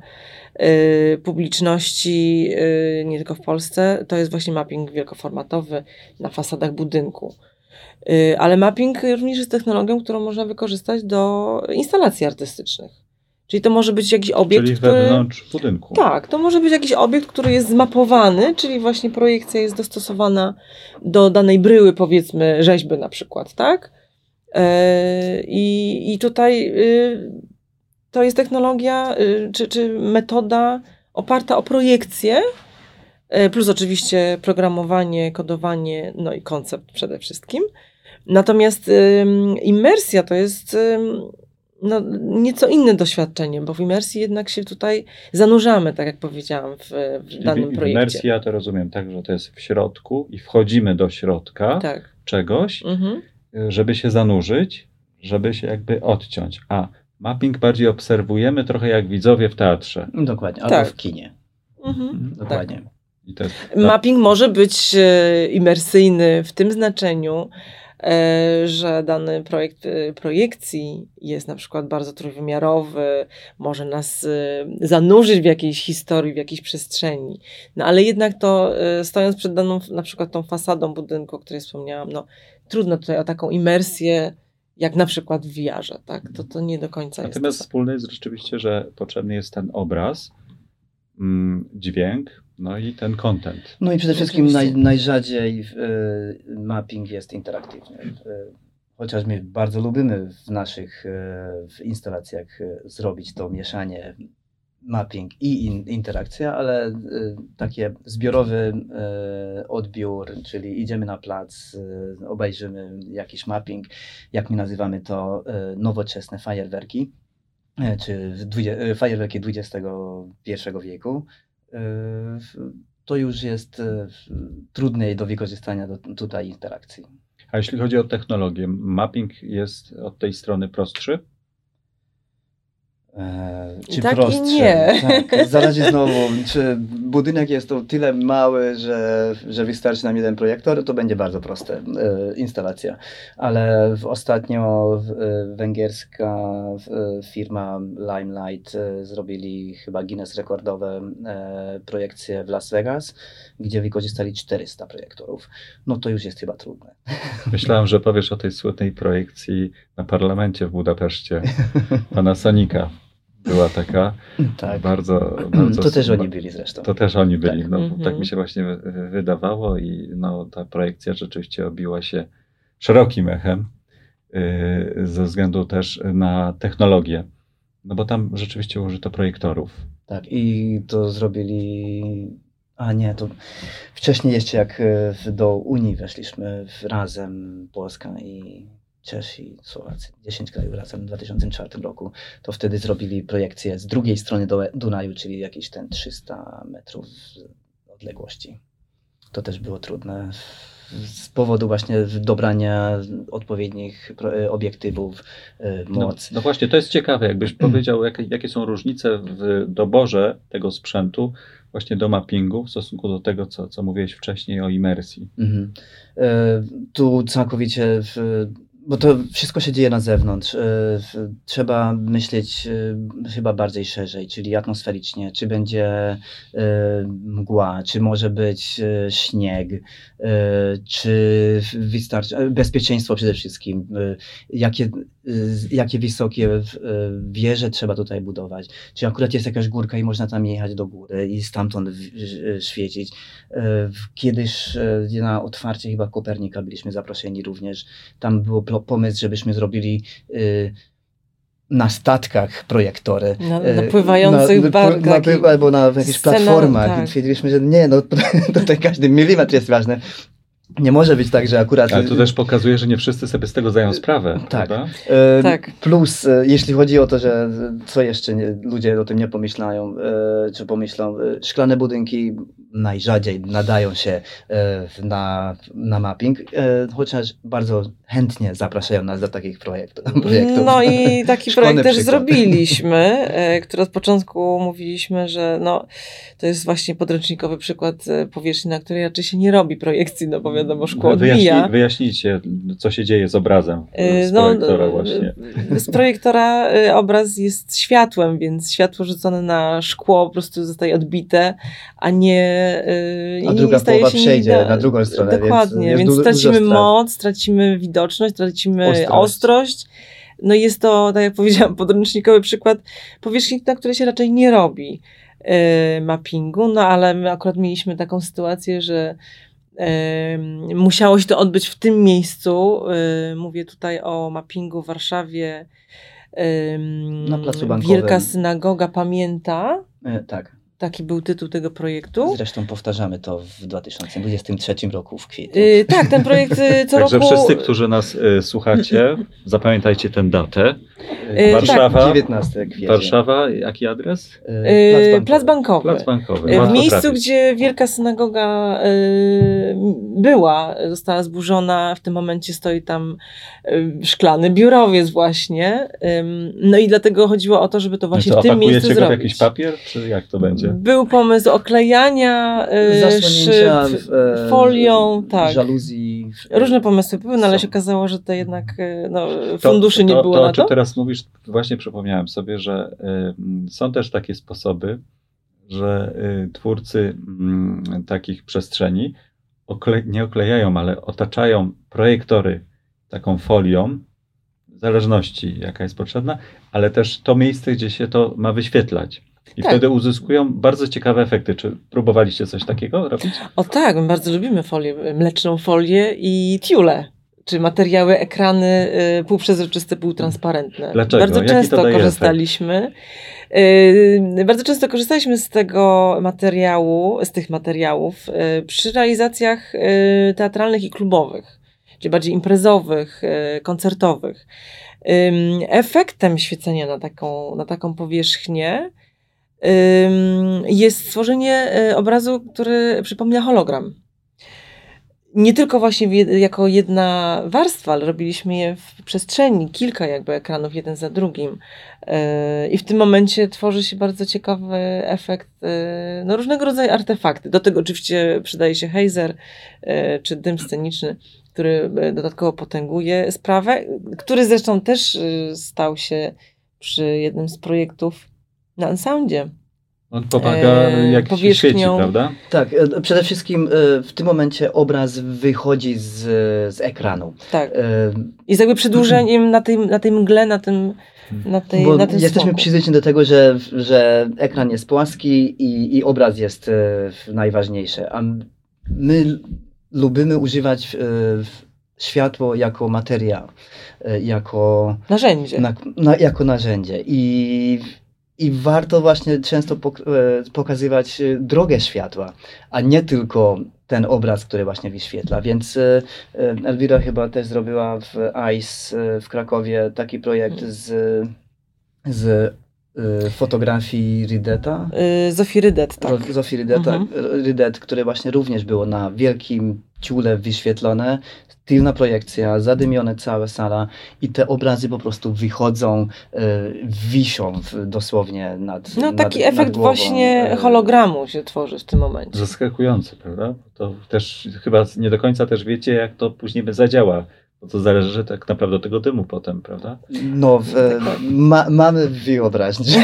y, publiczności, y, nie tylko w Polsce. To jest właśnie mapping wielkoformatowy na fasadach budynku. Ale mapping również jest technologią, którą można wykorzystać do instalacji artystycznych. Czyli to może być jakiś obiekt, czyli który... wewnątrz budynku. Tak, to może być jakiś obiekt, który jest zmapowany, czyli właśnie projekcja jest dostosowana do danej bryły, powiedzmy rzeźby na przykład, tak? E, I, i tutaj y, to jest technologia y, czy, czy metoda oparta o projekcję, e, plus oczywiście programowanie, kodowanie, no i koncept przede wszystkim. Natomiast imersja to jest no, nieco inne doświadczenie, bo w imersji jednak się tutaj zanurzamy, tak jak powiedziałam, w, w danym projekcie. Imersja to rozumiem tak, że to jest w środku i wchodzimy do środka tak. czegoś. Mhm żeby się zanurzyć, żeby się jakby odciąć. A mapping bardziej obserwujemy trochę jak widzowie w teatrze. Dokładnie, albo tak. w kinie. Mhm. mhm. Dokładnie. Tak. Jest, Mapping może być e, imersyjny w tym znaczeniu, e, że dany projekt e, projekcji jest na przykład bardzo trójwymiarowy, może nas zanurzyć w jakiejś historii, w jakiejś przestrzeni. No ale jednak to stojąc przed daną na przykład tą fasadą budynku, o której wspomniałam, no trudno tutaj o taką imersję, jak na przykład w VR-ze, tak? To, to nie do końca Natomiast jest. Natomiast wspólne jest rzeczywiście, że potrzebny jest ten obraz, mm, dźwięk, no i ten content. No i przede wszystkim naj, najrzadziej y, mapping jest interaktywny. Y, chociaż my bardzo lubimy w naszych y, w instalacjach zrobić to mieszanie mapping i in, interakcja, ale y, takie zbiorowy y, odbiór, czyli idziemy na plac, y, obejrzymy jakiś mapping, jak my nazywamy to y, nowoczesne fajerwerki, y, czy dwudzie, y, fajerwerki XXI wieku. To już jest trudniej do wykorzystania do tutaj interakcji. A jeśli chodzi o technologię, mapping jest od tej strony prostszy? E, czy tak prostsze. I nie. Tak, zależy [laughs] znowu, czy budynek jest to tyle mały, że, że wystarczy nam jeden projektor, to będzie bardzo prosta e, instalacja. Ale w ostatnio e, węgierska e, firma Limelight e, zrobili chyba Guinness rekordowe e, projekcje w Las Vegas, gdzie wykorzystali 400 projektorów. No to już jest chyba trudne. [laughs] Myślałem, że powiesz o tej słynnej projekcji na parlamencie w Budapeszcie pana Sonika była taka. Tak. Bardzo, [clears throat] bardzo to też oni byli zresztą. To też oni byli. Tak, no, mm -hmm. tak mi się właśnie wydawało i no, ta projekcja rzeczywiście obiła się szerokim echem yy, ze względu też na technologię. No bo tam rzeczywiście użyto projektorów. Tak, i to zrobili. A nie, to wcześniej jeszcze jak do Unii weszliśmy razem, Polska i Czesi, Słowacy, 10 krajów razem w 2004 roku, to wtedy zrobili projekcję z drugiej strony do Dunaju, czyli jakieś ten 300 metrów odległości. To też było trudne z powodu właśnie dobrania odpowiednich obiektywów, e, moc. No, no, właśnie, to jest ciekawe, jakbyś [clears throat] powiedział, jakie, jakie są różnice w doborze tego sprzętu właśnie do mappingu w stosunku do tego, co, co mówiłeś wcześniej o imersji. Mhm. E, tu całkowicie w, bo to wszystko się dzieje na zewnątrz. E, trzeba myśleć e, chyba bardziej szerzej, czyli atmosfericznie, czy będzie e, mgła, czy może być śnieg, czy wystarczy, bezpieczeństwo przede wszystkim, jakie, jakie wysokie wieże trzeba tutaj budować, czy akurat jest jakaś górka i można tam jechać do góry i stamtąd świecić. Kiedyś na otwarcie chyba Kopernika byliśmy zaproszeni również, tam było pomysł, żebyśmy zrobili y, na statkach projektory. Na, na pływających na, barkach. Na, albo na jakichś platformach. Tak. I stwierdziliśmy, że nie, no [laughs] tutaj każdy milimetr jest ważny. Nie może być tak, że akurat. Ale to też pokazuje, że nie wszyscy sobie z tego zdają sprawę. Tak. E, tak. Plus, e, jeśli chodzi o to, że co jeszcze nie, ludzie o tym nie pomyślają, e, czy pomyślą, e, szklane budynki najrzadziej nadają się e, na, na mapping, e, chociaż bardzo chętnie zapraszają nas do takich projektów. [laughs] projektów. No i taki projekt też przykład. zrobiliśmy, [laughs] który od początku mówiliśmy, że no, to jest właśnie podręcznikowy przykład powierzchni, na której raczej się nie robi projekcji, no bo wiadomo, szkło odbija. Wyjaśnij, wyjaśnijcie, co się dzieje z obrazem z no, projektora właśnie. Z projektora obraz jest światłem, więc światło rzucone na szkło po prostu zostaje odbite, a nie a druga połowa przejdzie na drugą stronę. Dokładnie, więc, więc du stracimy moc, stracimy widoczność, tracimy ostrość. ostrość. No i jest to, tak jak powiedziałam, podręcznikowy przykład powierzchni, na której się raczej nie robi yy, mappingu, no ale my akurat mieliśmy taką sytuację, że yy, musiało się to odbyć w tym miejscu. Mówię tutaj o mappingu w Warszawie. Na Placu Bankowym. Wielka Synagoga Pamięta. E, tak. Taki był tytuł tego projektu. Zresztą powtarzamy to w 2023 roku w kwietniu. Yy, tak, ten projekt y, co Także roku... wszyscy, którzy nas y, słuchacie, [laughs] zapamiętajcie tę datę. Yy, Warszawa, tak. 19 kwietnia. Warszawa, jaki adres? Yy, Plac Bankowy. Plac Bankowy. Yy, w miejscu, trafić. gdzie wielka synagoga była, została zburzona, w tym momencie stoi tam szklany biurowiec właśnie. No i dlatego chodziło o to, żeby to właśnie no to w tym miejscu zrobić. go w jakiś papier, czy jak to będzie? Był pomysł oklejania yy, szyb, e, folią, tak. żaluzji. Różne pomysły były, no ale się okazało, że to jednak y, no, funduszy to, to, nie było to, na to. To, teraz mówisz, właśnie przypomniałem sobie, że y, są też takie sposoby, że y, twórcy y, takich przestrzeni okle nie oklejają, ale otaczają projektory taką folią, w zależności jaka jest potrzebna, ale też to miejsce, gdzie się to ma wyświetlać. I tak. wtedy uzyskują bardzo ciekawe efekty. Czy próbowaliście coś takiego robić? O tak, my bardzo lubimy folię, mleczną folię i tiule. Czy materiały, ekrany y, półprzezroczyste, półtransparentne. Dlaczego? Bardzo Jaki często korzystaliśmy. Y, bardzo często korzystaliśmy z tego materiału, z tych materiałów y, przy realizacjach teatralnych i klubowych, czyli bardziej imprezowych, koncertowych. Efektem świecenia na taką, na taką powierzchnię jest stworzenie y, obrazu, który przypomina hologram. Nie tylko właśnie jako jedna warstwa, ale robiliśmy je w przestrzeni, kilka jakby ekranów, jeden za drugim. Y, I w tym momencie tworzy się bardzo ciekawy efekt, y, no różnego rodzaju artefakty. Do tego oczywiście przydaje się hazer czy dym sceniczny, który dodatkowo potęguje sprawę, który zresztą też stał się przy jednym z projektów na Unsoundzie. On pomaga, e, jak powierzchnią. się świeci, prawda? Tak, e, przede wszystkim e, w tym momencie obraz wychodzi z, z ekranu. Tak. Jest jakby przedłużeniem na tej, na tej mgle, na tym, na tej, Bo na tym jesteśmy smoku. przyzwyczajeni do tego, że, że ekran jest płaski i, i obraz jest najważniejszy. A my lubimy używać światło jako materiał, jako narzędzie. Na, na, jako narzędzie. I i warto właśnie często e, pokazywać e, drogę światła, a nie tylko ten obraz, który właśnie wyświetla. Więc e, Elwira chyba też zrobiła w ICE w Krakowie taki projekt z, z fotografii Rydeta. Zofii Rydet, tak. Zofii Rydeta, mhm. Rydet, które właśnie również było na wielkim ciule wyświetlone tylna projekcja, zadymione cała sala i te obrazy po prostu wychodzą, e, wiszą dosłownie nad No taki nad, efekt nad właśnie e, hologramu się tworzy w tym momencie. Zaskakujący, prawda? To też chyba nie do końca też wiecie, jak to później zadziała bo to zależy tak naprawdę od tego dymu potem, prawda? No, w, ma, mamy wyobraźnię. [laughs]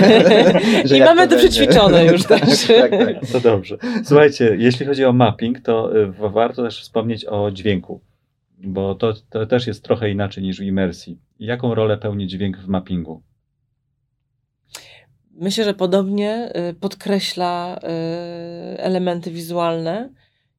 Że, I mamy to, to przećwiczone już [laughs] tak, też. tak, tak, to dobrze. Słuchajcie, jeśli chodzi o mapping, to y, warto też wspomnieć o dźwięku, bo to, to też jest trochę inaczej niż w imersji. Jaką rolę pełni dźwięk w mappingu? Myślę, że podobnie y, podkreśla y, elementy wizualne.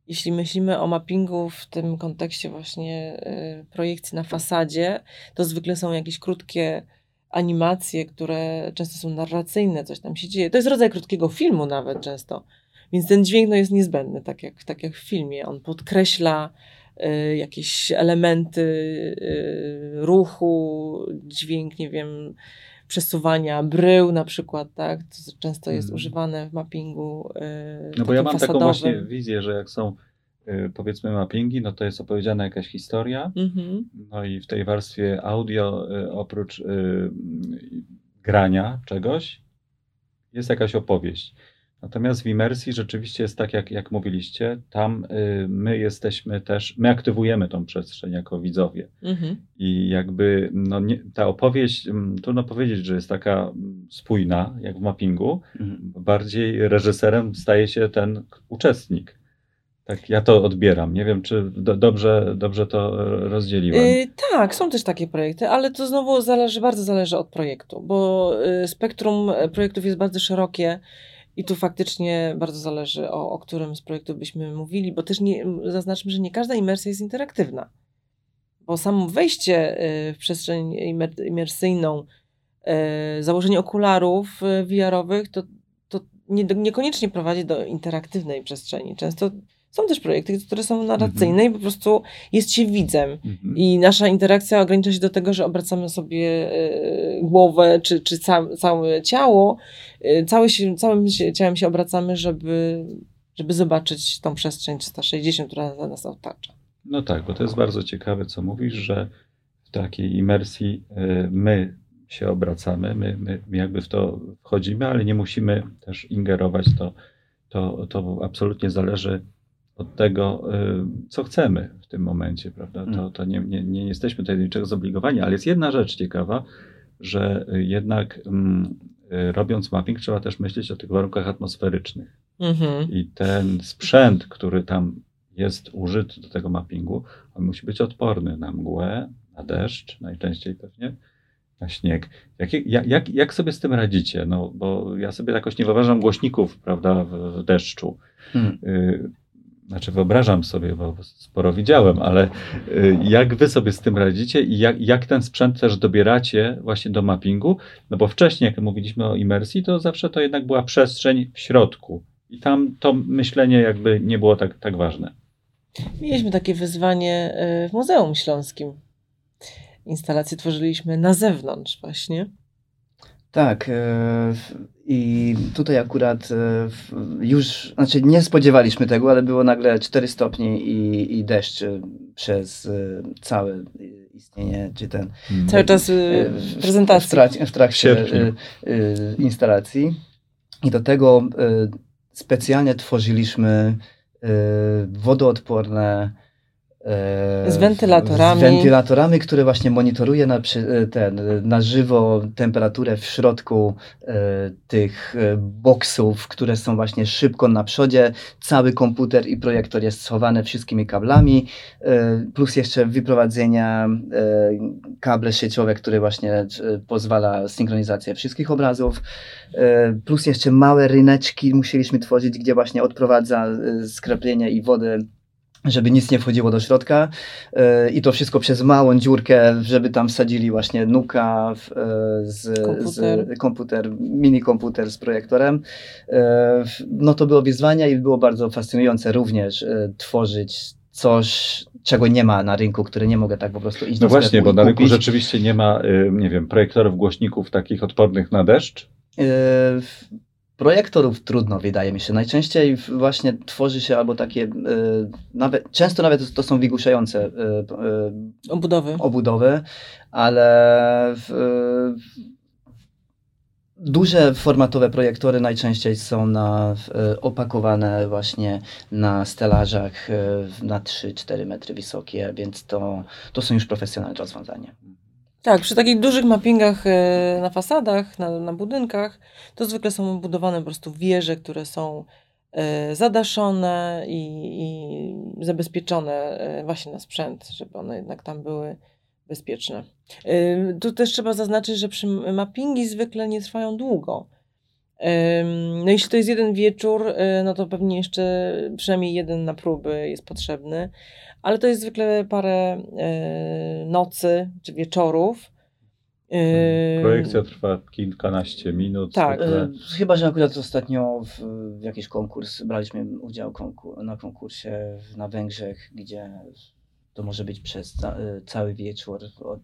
Jeśli myślimy o mappingu w tym kontekście właśnie y, projekcji na fasadzie, to zwykle są jakieś krótkie animacje, które często są narracyjne, coś tam się dzieje. To jest rodzaj krótkiego filmu nawet często. Więc ten dźwięk no, jest niezbędny, tak jak, tak jak w filmie. On podkreśla y, jakieś elementy y, ruchu, dźwięk, nie wiem, przesuwania brył na przykład, tak? To często jest hmm. używane w mappingu. Yy, no bo ja mam fasadowym. taką właśnie wizję, że jak są yy, powiedzmy mappingi, no to jest opowiedziana jakaś historia, mm-hmm. no i w tej warstwie audio yy, oprócz y, grania czegoś jest jakaś opowieść. Natomiast w imersji rzeczywiście jest tak, jak, jak mówiliście, tam y, my jesteśmy też, my aktywujemy tą przestrzeń jako widzowie. Mhm. I jakby no, nie, ta opowieść, m, trudno powiedzieć, że jest taka spójna, jak w mappingu. Mhm. Bardziej reżyserem staje się ten uczestnik. Tak, ja to odbieram. Nie wiem, czy do, dobrze, dobrze to rozdzieliłem. Yy, tak, są też takie projekty, ale to znowu zależy, bardzo zależy od projektu, bo y, spektrum projektów jest bardzo szerokie i tu faktycznie bardzo zależy, o, o którym z projektów byśmy mówili, bo też nie, zaznaczmy, że nie każda imersja jest interaktywna. Bo samo wejście y, w przestrzeń imersyjną, y, założenie okularów y, VR-owych, to, to nie, niekoniecznie prowadzi do interaktywnej przestrzeni. Często są też projekty, które są narracyjne mm -hmm. i po prostu jest się widzem. Mm -hmm. I nasza interakcja ogranicza się do tego, że obracamy sobie y, głowę czy, czy ca całe ciało. Y, całe się, całym się, ciałem się obracamy, żeby, żeby zobaczyć tą przestrzeń 360, która nas otacza. No tak, bo to jest bardzo ciekawe, co mówisz, że w takiej imersji y, my się obracamy, my, my, my jakby w to wchodzimy, ale nie musimy też ingerować. To, to, to absolutnie zależy od tego, y, co chcemy w tym momencie, prawda? To, mm. to nie, nie, nie jesteśmy tutaj do niczego zobligowani, ale jest jedna rzecz ciekawa, że jednak mm, y, robiąc mapping trzeba też myśleć o tych warunkach atmosferycznych. Mm-hmm. I ten sprzęt, który tam jest użyty do tego mappingu, on musi być odporny na mgłę, na deszcz, najczęściej pewnie, na śnieg. Jak, jak, jak sobie z tym radzicie? No, bo ja sobie jakoś nie wyobrażam głośników, prawda, w deszczu. Hmm. Znaczy wyobrażam sobie, bo sporo widziałem, ale y, jak wy sobie z tym radzicie i jak, jak ten sprzęt też dobieracie właśnie do mappingu? No bo wcześniej, jak mówiliśmy o imersji, to zawsze to jednak była przestrzeń w środku i tam to myślenie jakby nie było tak, tak ważne. Mieliśmy takie wyzwanie y, w Muzeum Śląskim. Instalację tworzyliśmy na zewnątrz właśnie. Tak. E, I tutaj akurat e, już, znaczy nie spodziewaliśmy tego, ale było nagle 4 stopnie i, i deszcz e, przez całe istnienie, czy ten... Hmm. Cały czas prezentacji. W, trakcie, w trakcie instalacji. I do tego specjalnie tworzyliśmy wodoodporne z wentylatorami. Z wentylatorami, które właśnie monitoruje na, ten, na żywo temperaturę w środku e, tych e, boksów, które są właśnie szybko na przodzie. Cały komputer i projektor jest schowany wszystkimi kablami, e, plus jeszcze wyprowadzenia e, kable sieciowe, które właśnie e, pozwala synchronizację wszystkich obrazów, plus jeszcze małe ryneczki musieliśmy tworzyć, gdzie właśnie odprowadza skreplenie i wodę żeby nic nie wchodziło do środka yy, i to wszystko przez małą dziurkę, żeby tam wsadzili właśnie nuka w, yy, z, komputer. z komputer, mini komputer z projektorem. Yy, no to było wyzwanie i było bardzo fascynujące również tworzyć coś, czego nie ma na rynku, które nie mogę tak po prostu iść No właśnie, bo na rynku rzeczywiście nie ma, nie wiem, projektorów głośników takich odpornych na deszcz? Projektorów trudno, wydaje mi się. Najczęściej właśnie tworzy się albo takie, y, nawet, często nawet to są wygłuszające y, y, obudowy. obudowy, ale w, Duże formatowe projektory najczęściej są na, e, opakowane właśnie na stelażach e, na 3-4 metry wysokie, więc to, to są już profesjonalne rozwiązania. Tak, przy takich dużych mappingach e, na fasadach, na, na budynkach, to zwykle są budowane po prostu wieże, które są e, zadaszone i, i zabezpieczone e, właśnie na sprzęt, żeby one jednak tam były bezpieczne. Tu też trzeba zaznaczyć, że przy mappingi zwykle nie trwają długo. No jeśli to jest jeden wieczór, y, no to pewnie jeszcze przynajmniej jeden na próby jest potrzebny, ale to jest zwykle parę y, nocy czy wieczorów. Ym, Projekcja trwa kilkanaście minut. Tak. zwykle. E, Chyba, że akurat ostatnio w, w jakiś konkurs, braliśmy udział konkur, na konkursie na Węgrzech, gdzie to może być przez ca, e, cały wieczór, od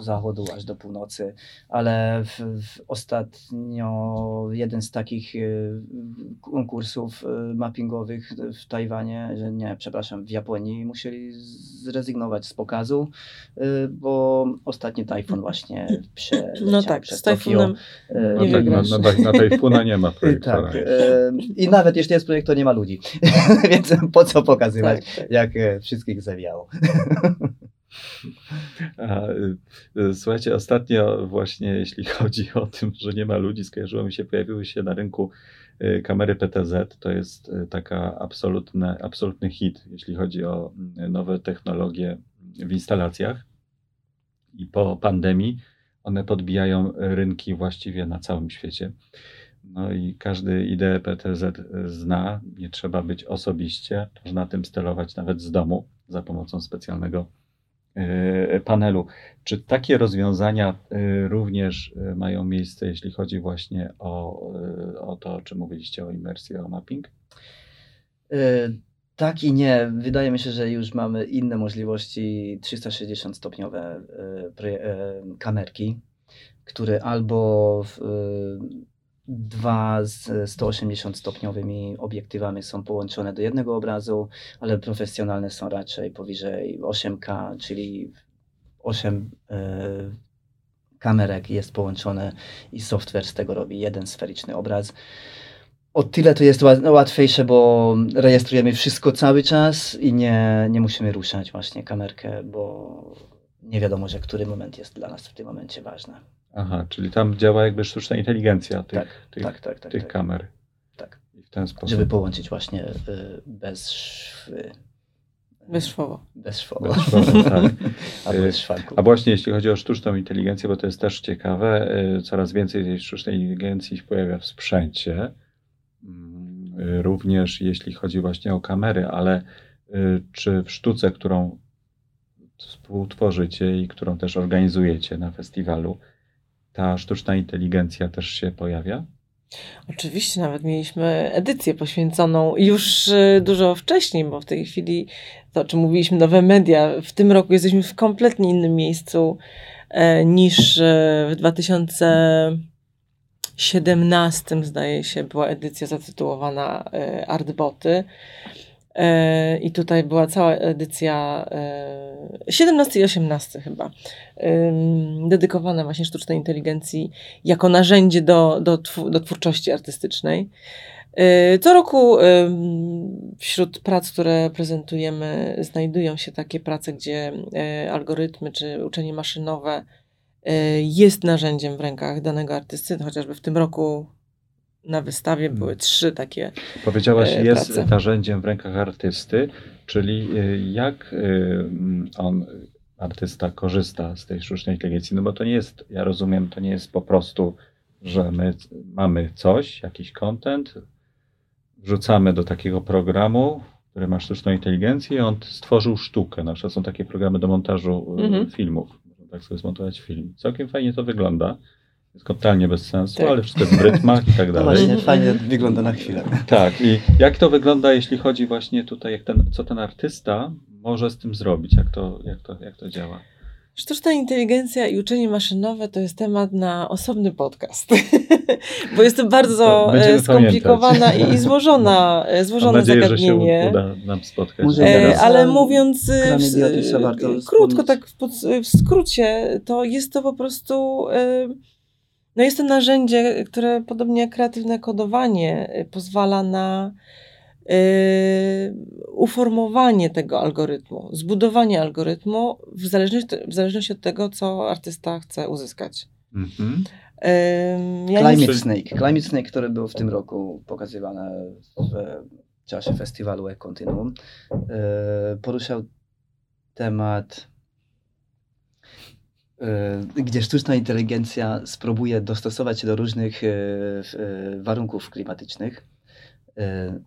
zachodu aż do północy, ale w, w ostatnio jeden z takich e, konkursów e, mappingowych w Tajwanie, że nie, przepraszam, w Japonii musieli zrezygnować z pokazu, bo ostatni tajfun właśnie przeleciał No tak, przez. Tokio. No nie tak, na, na, na Tajfuna nie ma [laughs] projektora. tak. I nawet jeśli jest projektor, nie ma ludzi. [laughs] Więc po co pokazywać, Tak, tak. jak e, wszystkich zawiało. [laughs] [laughs] Y, y, Słuchajcie, ostatnio właśnie jeśli chodzi o tym, że nie ma ludzi, skojarzyło mi się, pojawiły się na rynku y, kamery PTZ. To jest taka absolutne, absolutny hit, jeśli chodzi o nowe technologie w instalacjach. I po pandemii one podbijają rynki właściwie na całym świecie. No i każdy ideę PTZ zna, nie trzeba być osobiście, można tym sterować nawet z domu za pomocą specjalnego e, panelu. Czy takie rozwiązania e, również e, mają miejsce, jeśli chodzi właśnie o, o to, o czym mówiliście, o imersji, o mapping? Tak i nie. Wydaje mi się, że już mamy inne możliwości 360-stopniowe e, proje- e, kamerki, które albo w, dwa z 180-stopniowymi obiektywami są połączone do jednego obrazu, ale profesjonalne są raczej powyżej 8K, czyli 8 e, kamerek jest połączone i software z tego robi jeden sferyczny obraz. O tyle to jest ła- łatwiejsze, bo rejestrujemy wszystko cały czas i nie, nie musimy ruszać właśnie kamerkę, bo nie wiadomo, że który moment jest dla nas w tym momencie ważny. Aha, czyli tam działa jakby sztuczna inteligencja tych, Tak, tych, tak, tak, tak. tych tak, kamer. tak. I w ten sposób. Żeby połączyć właśnie y, bez szwy. Bezszwowo. Bez szwogu. Bez szwogu, tak. [laughs] Albo Y, bez szwanku. A właśnie jeśli chodzi o sztuczną inteligencję, bo to jest też ciekawe, y, coraz więcej tej sztucznej inteligencji się pojawia w sprzęcie, Mm, y, również jeśli chodzi właśnie o kamery, ale czy w sztuce, którą współtworzycie i którą też organizujecie na festiwalu, ta sztuczna inteligencja też się pojawia? Oczywiście, nawet mieliśmy edycję poświęconą już y, dużo wcześniej, bo w tej chwili, to o czym mówiliśmy, nowe media, w tym roku jesteśmy w kompletnie innym miejscu e, niż e, w 2017, zdaje się, była edycja zatytułowana e, Artboty. E, I tutaj była cała edycja e, 17 i 18 chyba, dedykowana właśnie sztucznej inteligencji jako narzędzie do, do, do twórczości artystycznej. Y, Co roku wśród prac, które prezentujemy, znajdują się takie prace, gdzie algorytmy czy uczenie maszynowe jest narzędziem w rękach danego artysty. No, Chociażby w tym roku na wystawie były trzy takie. Powiedziałaś, e, jest pracę. narzędziem w rękach artysty, czyli y, jak mm, on, artysta, korzysta z tej sztucznej inteligencji? No bo to nie jest, ja rozumiem, to nie jest po prostu, że my mamy coś, jakiś content, wrzucamy do takiego programu, który ma sztuczną inteligencję i on stworzył sztukę. Na przykład są takie programy do montażu Mhm. filmów. Można tak sobie zmontować film. Całkiem fajnie to wygląda. Jest totalnie bez sensu, Tak. ale wszystko jest w rytmach i tak No dalej. właśnie, Mhm. fajnie wygląda na chwilę. Tak, i jak to wygląda, jeśli chodzi właśnie tutaj, jak ten, co ten artysta może z tym zrobić, jak to, jak to, jak to działa? Sztuczna inteligencja i uczenie maszynowe to jest temat na osobny podcast, [laughs] bo jest to bardzo będziemy e, skomplikowana i, i złożona, [laughs] e, Mam złożone nadzieję, że się zagadnienie. uda nam spotkać. E, ale mówiąc e, w, e, krótko, tak w, w skrócie, to jest to po prostu e, No jest to narzędzie, które podobnie jak kreatywne kodowanie y, pozwala na y, uformowanie tego algorytmu, zbudowanie algorytmu w zależności, w zależności od tego, co artysta chce uzyskać. Mhm. Ym, ja Climate nie- Snake. Climate Snake, który był w tym roku pokazywany w czasie festiwalu E Continuum, e, poruszał temat, gdzie sztuczna inteligencja spróbuje dostosować się do różnych e, e, warunków klimatycznych. E,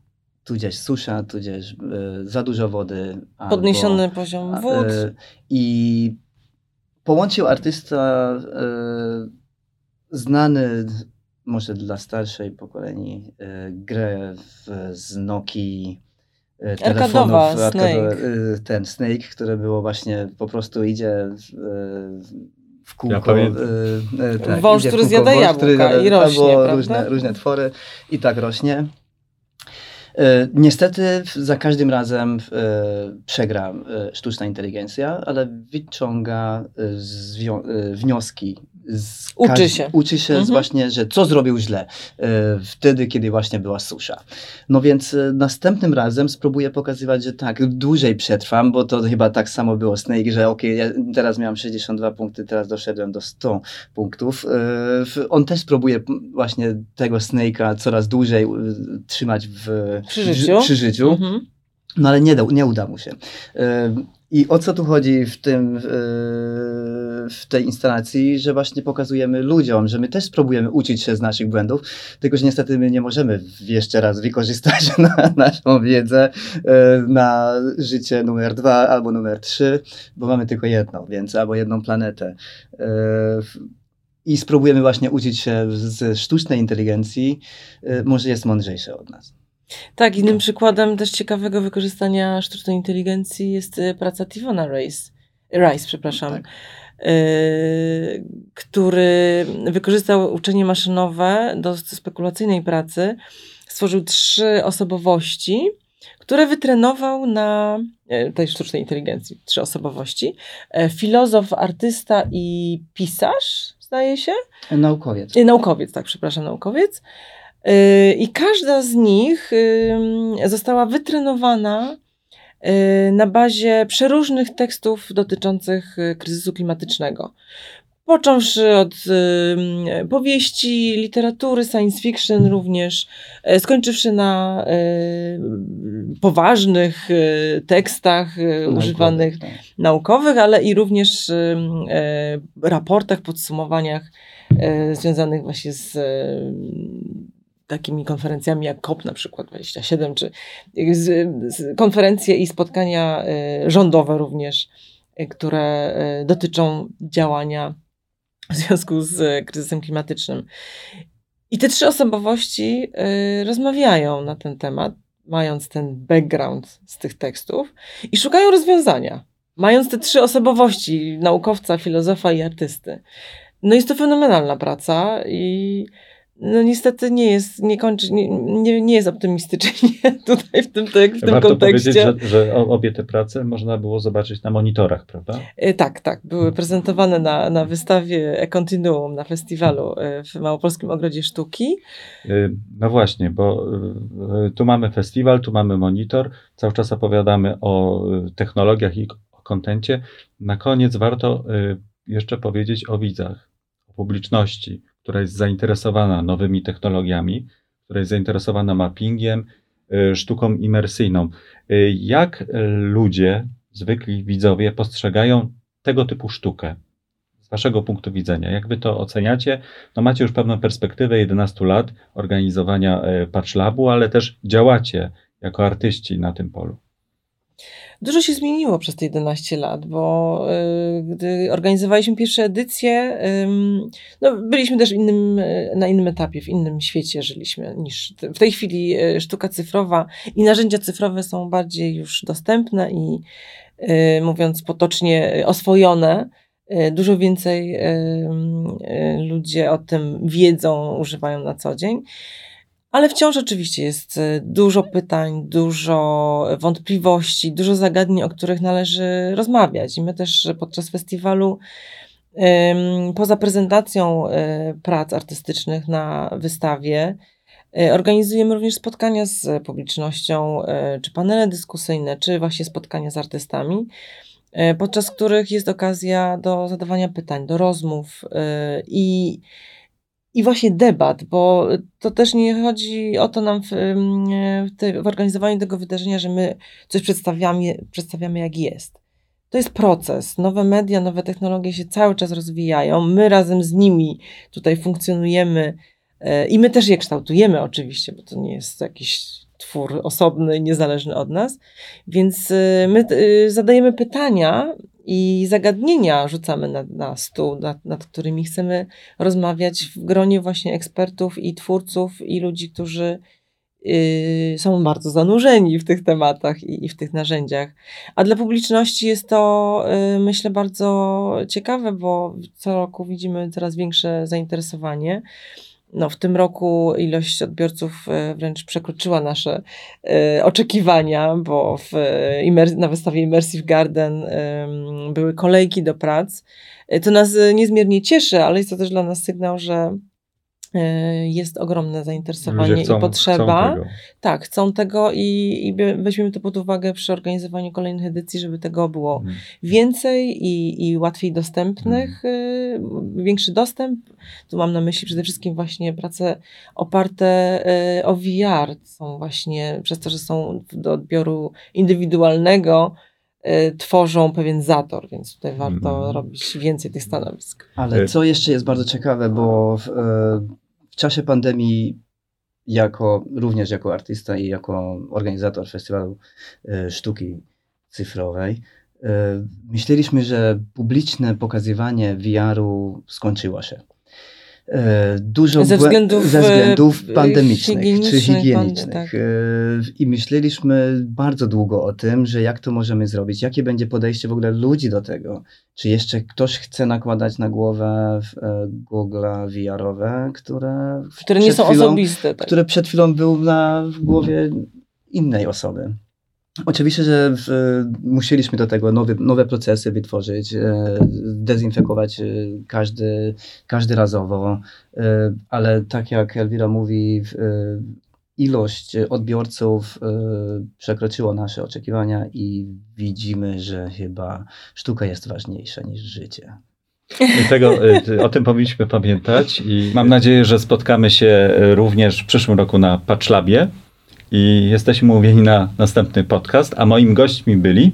Tudzież susza, tudzież e, za dużo wody. albo- Podniesiony poziom a, wód. e, I połączył artysta e, znany może dla starszej pokoleni e, grę w, z Nokii e, Arkadowa, telefonów, Snake. e, ten Snake, które było właśnie po prostu idzie w, e, kółko. Ja pamiętam. e, e, tak, Wąż, który kółko zjada wąż, jabłka który i rośnie, różne, różne twory i tak rośnie. E, Niestety za każdym razem e, przegra e, sztuczna inteligencja, ale wyciąga e, e, wnioski. Uczy się. Uczy się Mhm. właśnie, że co zrobił źle e, wtedy, kiedy właśnie była susza. No więc e, następnym razem spróbuję pokazywać, że tak, dłużej przetrwam, bo to chyba tak samo było Snake, że okej, ja teraz miałem 62 punkty, teraz doszedłem do 100 punktów. E, On też próbuje właśnie tego Snake'a coraz dłużej e, trzymać w, Przy życiu. przy życiu. Mhm. No ale nie, da, nie uda mu się. I o co tu chodzi w tym, w tej instalacji, że właśnie pokazujemy ludziom, że my też spróbujemy uczyć się z naszych błędów, tylko że niestety my nie możemy jeszcze raz wykorzystać [laughs] na naszą wiedzę yy, na życie numer dwa albo numer trzy, bo mamy tylko jedną, więc albo jedną planetę. Yy, I spróbujemy właśnie uczyć się ze sztucznej inteligencji, yy, może jest mądrzejsze od nas. Tak, innym przykładem też ciekawego wykorzystania sztucznej inteligencji jest praca Tivona Rice, Rice przepraszam, Tak. Y, który wykorzystał uczenie maszynowe do spekulacyjnej pracy. Stworzył trzy osobowości, które wytrenował na e, tej sztucznej inteligencji. Trzy osobowości. E, Filozof, artysta i pisarz, zdaje się. Naukowiec. Y, Naukowiec, tak, przepraszam, naukowiec. Y, I każda z nich została wytrenowana y, na bazie przeróżnych tekstów dotyczących y, kryzysu klimatycznego. Począwszy od ym, powieści, literatury, science fiction również, y, skończywszy na y, poważnych y, tekstach y, używanych tak. naukowych, ale i również raportach, podsumowaniach związanych właśnie z takimi konferencjami jak COP na przykład 27, czy konferencje i spotkania e, rządowe również, e, które e, dotyczą działania w związku z kryzysem klimatycznym. I te trzy osobowości rozmawiają na ten temat, mając ten background z tych tekstów i szukają rozwiązania mając te trzy osobowości, naukowca, filozofa i artysty. No jest to fenomenalna praca i no niestety nie jest, nie kończy, nie, nie, nie jest optymistycznie [laughs] tutaj w tym, tek- w tym Warto kontekście. powiedzieć, że, że obie te prace można było zobaczyć na monitorach, prawda? E, Tak, tak. Były prezentowane na, na wystawie E Continuum na festiwalu e, w Małopolskim Ogrodzie Sztuki. Y, No właśnie, bo tu mamy festiwal, tu mamy monitor, cały czas opowiadamy o technologiach i o kontencie. Na koniec warto jeszcze powiedzieć o widzach, o publiczności, która jest zainteresowana nowymi technologiami, która jest zainteresowana mappingiem, y, sztuką imersyjną. Y, Jak y, ludzie, zwykli widzowie, postrzegają tego typu sztukę? Z Waszego punktu widzenia, jak Wy to oceniacie? No macie już pewną perspektywę 11 lat organizowania e, Patch Labu, ale też działacie jako artyści na tym polu. Dużo się zmieniło przez te 11 lat, bo y, gdy organizowaliśmy pierwsze edycje, no, byliśmy też innym, y, na innym etapie, w innym świecie żyliśmy niż w tej chwili y, sztuka cyfrowa i narzędzia cyfrowe są bardziej już dostępne i mówiąc potocznie oswojone. Dużo więcej ludzie o tym wiedzą, używają na co dzień. Ale wciąż oczywiście jest e, dużo pytań, dużo wątpliwości, dużo zagadnień, o których należy rozmawiać. I my też podczas festiwalu Poza prezentacją prac artystycznych na wystawie, organizujemy również spotkania z publicznością, czy panele dyskusyjne, czy właśnie spotkania z artystami, podczas których jest okazja do zadawania pytań, do rozmów i i właśnie debat, bo to też nie chodzi o to nam w, w, te, w organizowaniu tego wydarzenia, że my coś przedstawiamy, przedstawiamy jak jest. To jest proces. Nowe media, nowe technologie się cały czas rozwijają. My razem z nimi tutaj funkcjonujemy e, i my też je kształtujemy, oczywiście, bo to nie jest jakiś twór osobny, niezależny od nas. Więc e, my e, zadajemy pytania i zagadnienia rzucamy na, na stół, nad, nad, którymi chcemy rozmawiać w gronie właśnie ekspertów i twórców i ludzi, którzy yy, są bardzo zanurzeni w tych tematach i, i, w tych narzędziach. A dla publiczności jest to, yy, myślę, bardzo ciekawe, bo co roku widzimy coraz większe zainteresowanie no, w tym roku ilość odbiorców e, wręcz przekroczyła nasze e, oczekiwania, bo w, na wystawie Immersive Garden były kolejki do prac. E, to nas niezmiernie cieszy, ale jest to też dla nas sygnał, że E, jest ogromne zainteresowanie chcą, i potrzeba. Chcą tak, chcą tego i, i weźmiemy to pod uwagę przy organizowaniu kolejnych edycji, żeby tego było mhm. więcej i, i łatwiej dostępnych, mhm. większy dostęp. Tu mam na myśli przede wszystkim właśnie prace oparte e, o VR. Są właśnie przez to, że są do odbioru indywidualnego, tworzą pewien zator, więc tutaj warto mm. robić więcej tych stanowisk. Ale co jeszcze jest bardzo ciekawe, bo w, w czasie pandemii jako, również jako artysta i jako organizator festiwalu e, sztuki cyfrowej, e, myśleliśmy, że publiczne pokazywanie VR-u skończyło się. E, dużo ze względów, ze względów pandemicznych czy higienicznych. Tak. E, I myśleliśmy bardzo długo o tym, że jak to możemy zrobić, jakie będzie podejście w ogóle ludzi do tego. Czy jeszcze ktoś chce nakładać na głowę e, gogla VR-owe, które, które nie są chwilą, osobiste. Tak. Które przed chwilą był na w głowie innej osoby. Oczywiście, że w, musieliśmy do tego nowe, nowe procesy wytworzyć, e, dezynfekować e, każdy, każdy razowo, e, ale tak jak Elwira mówi, ilość odbiorców przekroczyła nasze oczekiwania i widzimy, że chyba sztuka jest ważniejsza niż życie. I tego, o tym powinniśmy pamiętać i mam nadzieję, że spotkamy się również w przyszłym roku na Patchlabie i jesteśmy umówieni na następny podcast, a moim gośćmi byli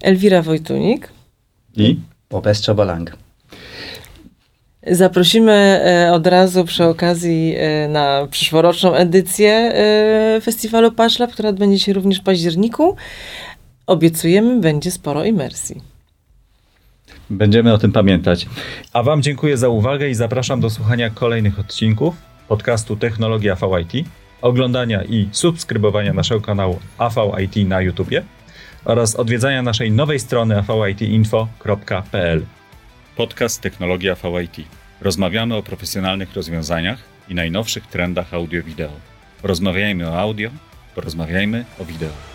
Elwira Wojtunik i Popes Czobalang. Zaprosimy e, od razu przy okazji e, na przyszłoroczną edycję e, festiwalu Paszlab, która odbędzie się również w październiku. Obiecujemy, będzie sporo imersji. Będziemy o tym pamiętać. A Wam dziękuję za uwagę i zapraszam do słuchania kolejnych odcinków podcastu Technologia VIT oglądania i subskrybowania naszego kanału AVIT na YouTubie oraz odwiedzania naszej nowej strony avitinfo.pl. Podcast Technologia VIT. Rozmawiamy o profesjonalnych rozwiązaniach i najnowszych trendach audio-wideo. Rozmawiajmy o audio, porozmawiajmy o wideo.